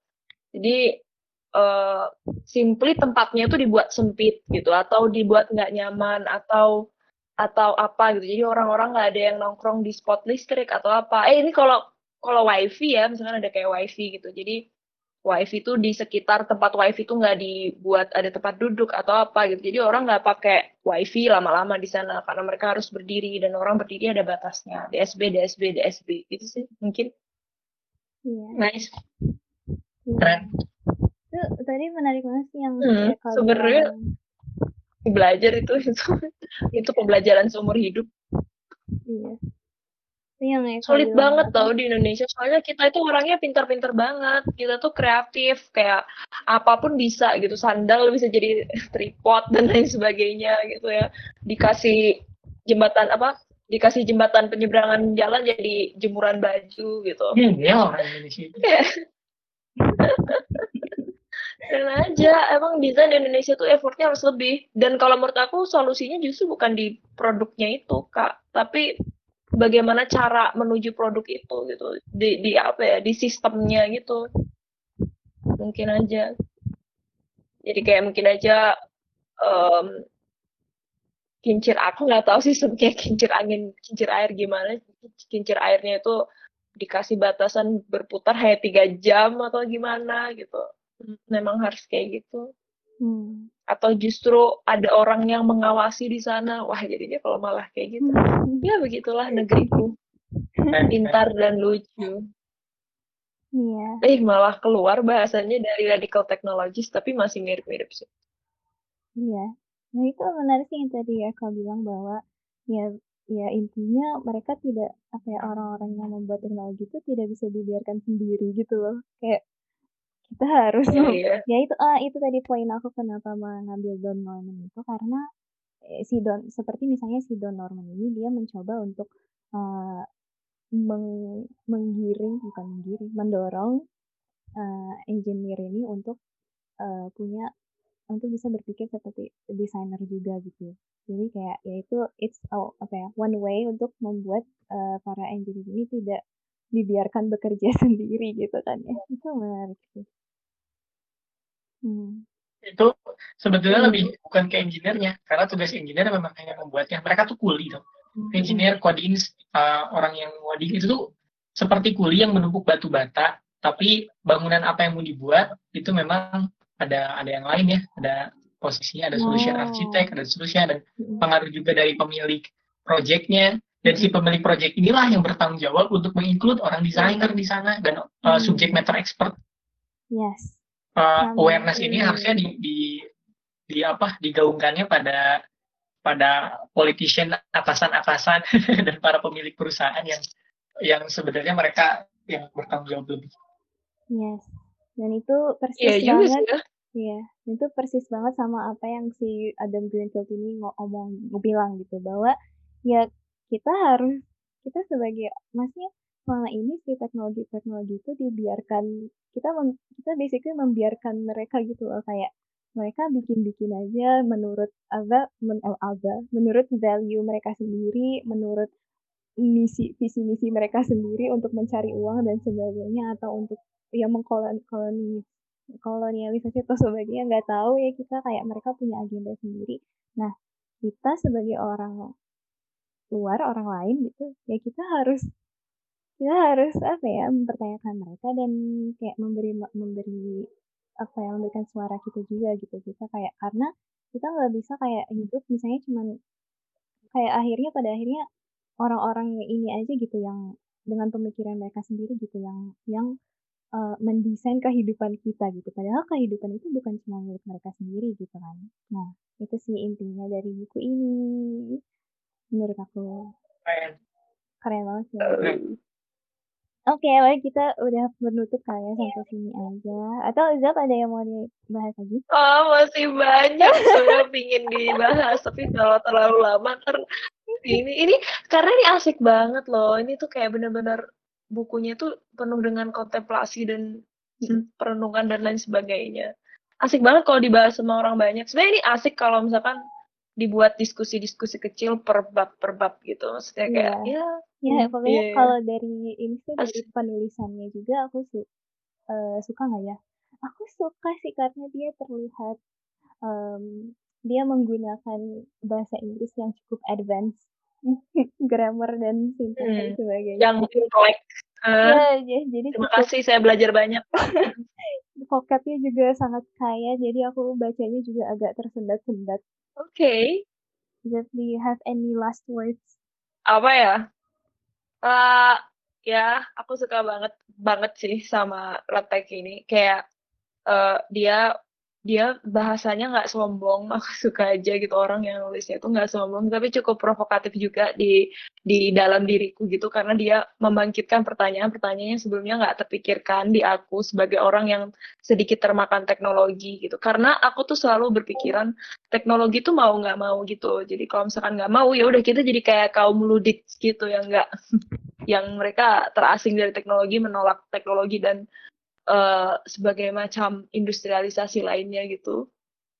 Jadi uh, simply tempatnya itu dibuat sempit gitu atau dibuat nggak nyaman atau atau apa gitu. Jadi orang-orang nggak ada yang nongkrong di spot listrik atau apa. Eh ini kalau kalau wifi ya, misalkan ada kayak wifi gitu. Jadi wifi itu di sekitar tempat wifi itu nggak dibuat ada tempat duduk atau apa gitu. Jadi orang nggak pakai wifi lama-lama di sana karena mereka harus berdiri dan orang berdiri ada batasnya. DSB, DSB, DSB gitu sih mungkin. Iya. Nice. Iya. Keren. Itu tadi menarik banget sih yang hmm, sebenarnya belajar itu itu itu pembelajaran seumur hidup. Iya. Yang Sulit banget tau di Indonesia, soalnya kita itu orangnya pintar-pintar banget. Kita tuh kreatif, kayak apa pun bisa gitu. Sandal bisa jadi tripod dan lain sebagainya gitu ya. Dikasih jembatan apa? Dikasih jembatan penyeberangan jalan jadi jemuran baju gitu. Iya, orang Indonesia. Dan aja, emang desain di Indonesia tuh effortnya harus lebih. Dan kalau menurut aku solusinya justru bukan di produknya itu, Kak. Tapi bagaimana cara menuju produk itu gitu. Di di apa ya di sistemnya gitu. Mungkin aja. Jadi kayak mungkin aja um, kincir aku nggak tahu sih kayak kincir angin kincir air gimana. Kincir airnya itu dikasih batasan berputar hanya tiga jam atau gimana gitu. Memang harus kayak gitu. Hmm. Atau justru ada orang yang mengawasi di sana. Wah, jadinya kalau malah kayak gitu. Hmm. Ya begitulah negeriku. Pintar dan lucu. Iya. Eh, malah keluar bahasanya dari radical technologies, tapi masih mirip-mirip sih. Iya. Nah, itu menarik sih yang tadi ya kau bilang bahwa ya ya intinya mereka tidak apa ya orang-orang yang membuat teknologi itu tidak bisa dibiarkan sendiri gitu loh. Kayak kita harus Iya iya. ya itu uh, itu tadi poin aku kenapa mengambil Don Norman itu karena eh, si Don seperti misalnya si Don Norman ini dia mencoba untuk uh, meng, menggiring bukan menggiring mendorong uh, engineer ini untuk uh, punya untuk bisa berpikir seperti desainer juga gitu. Jadi kayak yaitu it's oh, apa ya one way untuk membuat uh, para engineer ini tidak dibiarkan bekerja sendiri gitu kan ya. Itu menarik sih Hmm. Itu sebetulnya hmm. lebih bukan ke engineer-nya, karena tugas engineer memang hanya membuatnya. Mereka tuh kuli tuh. Hmm. Engineer, coding, uh, orang yang coding itu tuh seperti kuli yang menumpuk batu bata, tapi bangunan apa yang mau dibuat itu memang ada ada yang lain ya, ada posisinya, ada solution oh. arsitek, ada solution, dan hmm. pengaruh juga dari pemilik projectnya. Dan si pemilik project inilah yang bertanggung jawab untuk menginclude orang desainer di sana dan uh, subject matter expert. Yes uh, awareness ini harusnya di, di di apa digaungkannya pada pada politician atasan-atasan dan para pemilik perusahaan yang yang sebenarnya mereka yang bertanggung jawab lebih. Yes. Dan itu persis yeah, banget. Ya. Iya, itu persis banget sama apa yang si Adam Greenfield ini ngomong bilang gitu bahwa ya kita harus kita sebagai maksudnya selama ini si teknologi-teknologi itu dibiarkan kita mem, kita basically membiarkan mereka gitu loh kayak mereka bikin-bikin aja menurut apa men, eh, apa menurut value mereka sendiri menurut misi visi misi mereka sendiri untuk mencari uang dan sebagainya atau untuk ya mengkoloni kolonialisasi atau sebagainya nggak tahu ya kita kayak mereka punya agenda sendiri. Nah kita sebagai orang luar orang lain gitu ya kita harus kita harus apa ya mempertanyakan mereka dan kayak memberi memberi apa ya memberikan suara kita juga gitu. Kita kayak karena kita nggak bisa kayak hidup misalnya cuman kayak akhirnya pada akhirnya orang-orang yang ini aja gitu yang dengan pemikiran mereka sendiri gitu yang yang uh, mendesain kehidupan kita gitu. Padahal kehidupan itu bukan cuma milik mereka sendiri gitu kan. Nah itu sih intinya dari buku ini. Menurut aku Keren. keren banget sih Oke, baik kita udah menutup kali ya sampai sini aja. Atau Zap ada yang mau dibahas lagi? Oh, masih banyak sebenarnya pingin dibahas, tapi kalau terlalu lama ter ini ini karena ini asik banget loh. Ini tuh kayak bener-bener bukunya tuh penuh dengan kontemplasi dan perenungan dan lain sebagainya. Asik banget kalau dibahas sama orang banyak. Sebenarnya ini asik kalau misalkan dibuat diskusi-diskusi kecil per bab per bab gitu maksudnya kayak yeah. ya ya pokoknya yeah. kalau dari ini sih dari penulisannya juga aku su uh, suka nggak ya aku suka sih karena dia terlihat um, dia menggunakan bahasa Inggris yang cukup advance grammar dan sintaks hmm. dan sebagainya yang intelek uh, ya, jadi terima cukup, kasih saya belajar banyak vocabnya juga sangat kaya jadi aku bacanya juga agak tersendat-sendat Okay. Do you have any last words? Apa ya? Uh, ya, aku suka banget banget sih sama Letek ini. Kayak uh, dia dia bahasanya nggak sombong aku suka aja gitu orang yang nulisnya itu nggak sombong tapi cukup provokatif juga di di dalam diriku gitu karena dia membangkitkan pertanyaan-pertanyaan yang sebelumnya nggak terpikirkan di aku sebagai orang yang sedikit termakan teknologi gitu. Karena aku tuh selalu berpikiran teknologi tuh mau nggak mau gitu. Jadi kalau misalkan nggak mau ya udah kita jadi kayak kaum ludik gitu yang nggak yang mereka terasing dari teknologi menolak teknologi dan uh, sebagai macam industrialisasi lainnya gitu.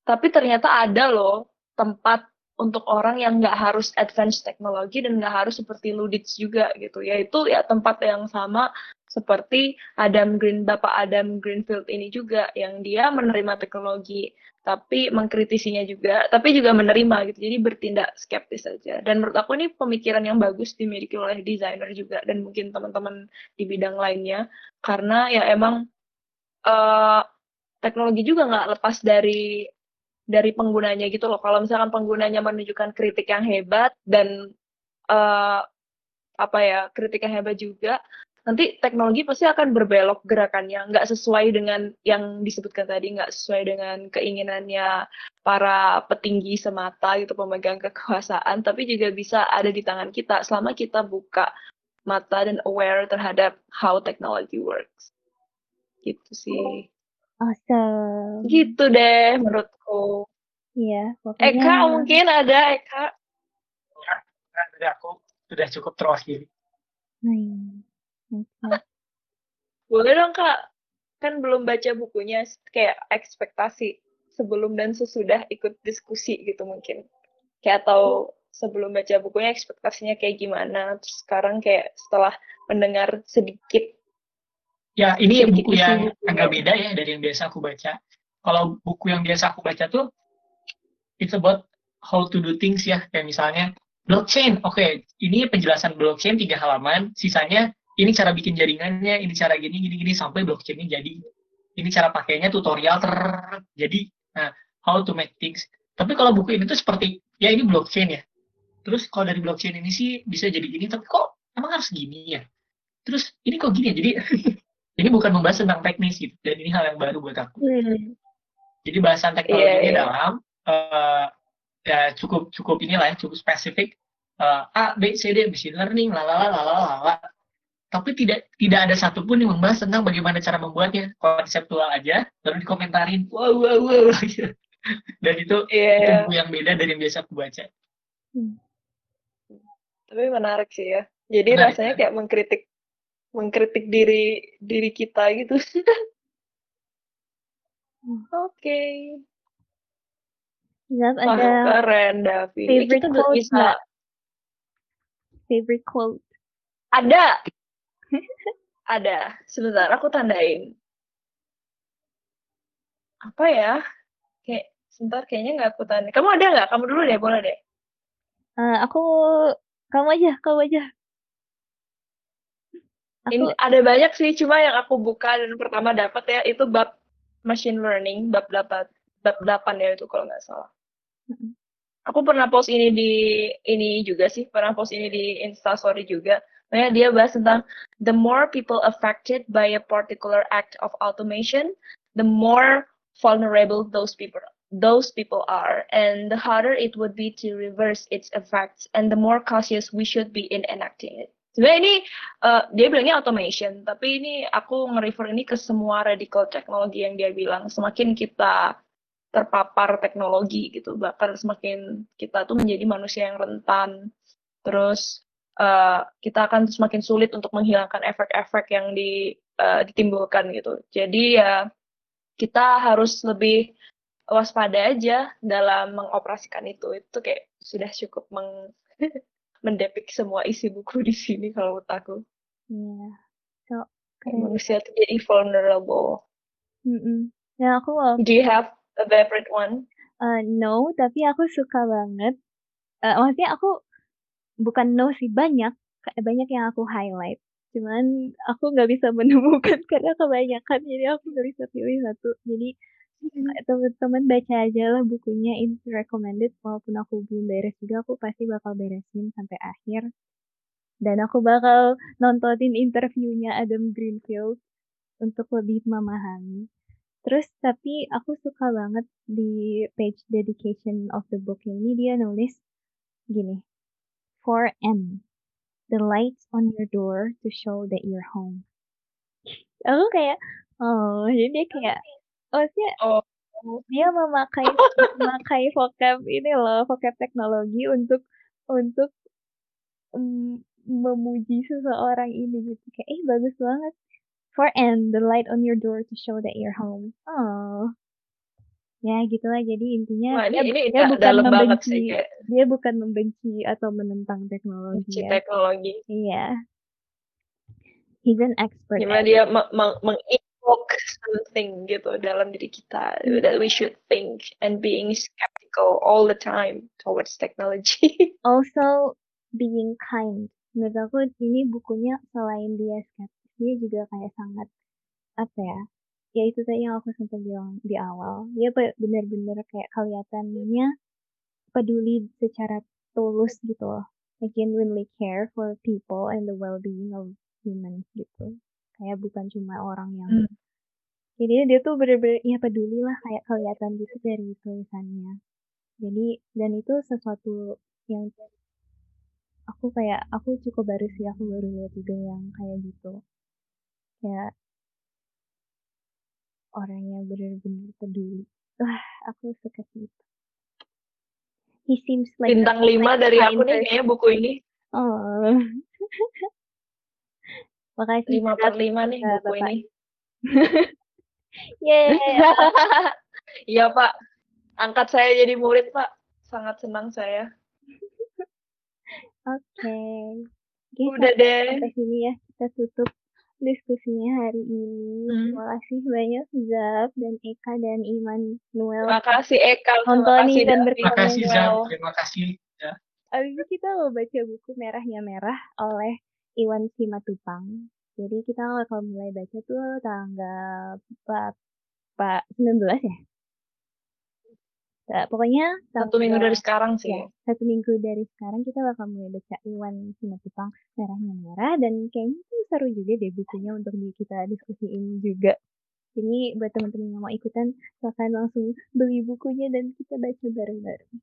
Tapi ternyata ada loh tempat untuk orang yang nggak harus advance teknologi dan nggak harus seperti Luditz juga gitu. Yaitu ya tempat yang sama seperti Adam Green, Bapak Adam Greenfield ini juga yang dia menerima teknologi tapi mengkritisinya juga, tapi juga menerima gitu. Jadi bertindak skeptis saja. Dan menurut aku ini pemikiran yang bagus dimiliki oleh desainer juga dan mungkin teman-teman di bidang lainnya karena ya emang uh, teknologi juga nggak lepas dari dari penggunanya gitu loh. Kalau misalkan penggunanya menunjukkan kritik yang hebat dan uh, apa ya kritik yang hebat juga, nanti teknologi pasti akan berbelok gerakannya, nggak sesuai dengan yang disebutkan tadi, nggak sesuai dengan keinginannya para petinggi semata gitu pemegang kekuasaan, tapi juga bisa ada di tangan kita selama kita buka mata dan aware terhadap how technology works gitu sih. Awesome. Gitu deh menurutku. Iya pokoknya Eka mungkin ada Eka? Ya dari aku sudah cukup terwakili. Nah, boleh dong kak. Kan belum baca bukunya kayak ekspektasi sebelum dan sesudah ikut diskusi gitu mungkin. Kayak atau sebelum baca bukunya ekspektasinya kayak gimana. Terus sekarang kayak setelah mendengar sedikit Ya, ini buku yang agak beda ya dari yang biasa aku baca. Kalau buku yang biasa aku baca tuh, it's about how to do things ya. Kayak misalnya, blockchain. Oke, okay, ini penjelasan blockchain tiga halaman. Sisanya, ini cara bikin jaringannya, ini cara gini, gini, gini, sampai blockchainnya jadi. Ini cara pakainya tutorial ter jadi. Nah, how to make things. Tapi kalau buku ini tuh seperti, ya ini blockchain ya. Terus kalau dari blockchain ini sih bisa jadi gini, tapi kok emang harus gini ya? Terus ini kok gini ya? Jadi ini bukan membahas tentang teknis gitu. Dan ini hal yang baru buat aku. Hmm. jadi bahasan teknologi yeah, yeah. dalam uh, ya cukup cukup inilah ya cukup spesifik. Uh, A B C D machine learning lalala lalala tapi tidak tidak ada satupun yang membahas tentang bagaimana cara membuatnya. Konseptual aja lalu dikomentarin wow wow wow. Dan itu, yeah. itu buku yang beda dari yang biasa aku baca. Hmm. tapi menarik sih ya. Jadi menarik, rasanya kayak mengkritik mengkritik diri diri kita gitu. Hmm. Oke. Okay. Zaf, ada keren Davi. Favorite kita quote bisa Favorite quote. Ada. ada. Sebentar, aku tandain. Apa ya? Kayak sebentar kayaknya nggak aku tanda. Kamu ada nggak? Kamu dulu deh, boleh deh. Uh, aku Kamu aja, kamu aja. Aku Ini ada banyak sih, cuma yang aku buka dan pertama dapat ya itu bab machine learning, bab 8, bab 8 ya itu kalau nggak salah. Aku pernah post ini di ini juga sih, pernah post ini di Instastory juga. Makanya dia bahas tentang the more people affected by a particular act of automation, the more vulnerable those people those people are and the harder it would be to reverse its effects and the more cautious we should be in enacting it. Sebenarnya ini uh, dia bilangnya automation, tapi ini aku nge-refer ini ke semua radical teknologi yang dia bilang. Semakin kita terpapar teknologi gitu, bahkan semakin kita tuh menjadi manusia yang rentan. Terus uh, kita akan semakin sulit untuk menghilangkan efek-efek yang di, uh, ditimbulkan gitu. Jadi ya kita harus lebih waspada aja dalam mengoperasikan itu. Itu kayak sudah cukup meng mendepik semua isi buku di sini kalau menurut aku. Iya. So, Kayak keren. manusia tuh jadi vulnerable. Mhm. Dan aku loh, Do you have a favorite one? uh, no, tapi aku suka banget. Uh, maksudnya aku bukan no sih banyak, banyak yang aku highlight. Cuman aku nggak bisa menemukan karena kebanyakan, jadi aku nggak bisa pilih satu. Jadi teman-teman baca aja lah bukunya, it's recommended. Walaupun aku belum beres juga, aku pasti bakal beresin sampai akhir. Dan aku bakal nontonin interviewnya Adam Greenfield untuk lebih memahami. Terus tapi aku suka banget di page dedication of the book ini dia nulis gini, for N, the lights on your door to show that you're home. Aku kayak, oh, jadi dia kayak, maksudnya Oh, dia memakai memakai vocab ini loh, vocab teknologi untuk untuk mm, memuji seseorang ini gitu. Kayak, eh bagus banget. For N, the light on your door to show that you're home. Oh. Ya gitulah jadi intinya wah ini dia, ini dia bukan membenci, sih kayak dia bukan membenci atau menentang teknologi benci ya. teknologi. Iya. He's an expert Gimana dia meng- meng- menginvoke something gitu dalam diri kita it. that we should think and being skeptical all the time towards technology. Also being kind. Menurut aku ini bukunya selain dia skeptis, dia juga kayak sangat apa ya? Ya itu tadi yang aku sempat bilang di awal. Dia be- benar-benar kayak kelihatannya peduli secara tulus gitu loh. Like genuinely care for people and the well-being of humans gitu. Kayak bukan cuma orang yang Hmm. jadi dia tuh bener-bener ya peduli lah kayak kelihatan gitu dari tulisannya. Jadi dan itu sesuatu yang aku kayak aku cukup baru sih aku baru lihat juga yang kayak gitu. Kayak orang yang bener-bener peduli. Wah, aku suka sih itu. He seems like Bintang 5 dari aku nih kayaknya buku ini. Oh. Makasih 5 per 5 nih buku Bapak. ini. Yeay. Iya Pak, angkat saya jadi murid Pak. Sangat senang saya. Oke. Oke, Udah deh. sampai sini ya kita tutup diskusinya hari ini. Hmm. Terima kasih banyak Zab dan Eka dan Immanuel Terima kasih Eka, kasih dan. Terima kasih Zab, terima kasih. Ya. Abis itu kita mau baca buku Merahnya Merah oleh Iwan Simatupang. Jadi kita bakal mulai baca tuh tanggal 4, Pak 19 ya? Nah, pokoknya satu minggu dari sekarang sih. ya satu minggu dari sekarang kita bakal mulai baca Iwan Simatupang Merahnya Merah dan kayaknya tuh seru juga deh bukunya untuk kita diskusiin juga. Jadi buat teman-teman yang mau ikutan silahkan langsung beli bukunya dan kita baca bareng-bareng.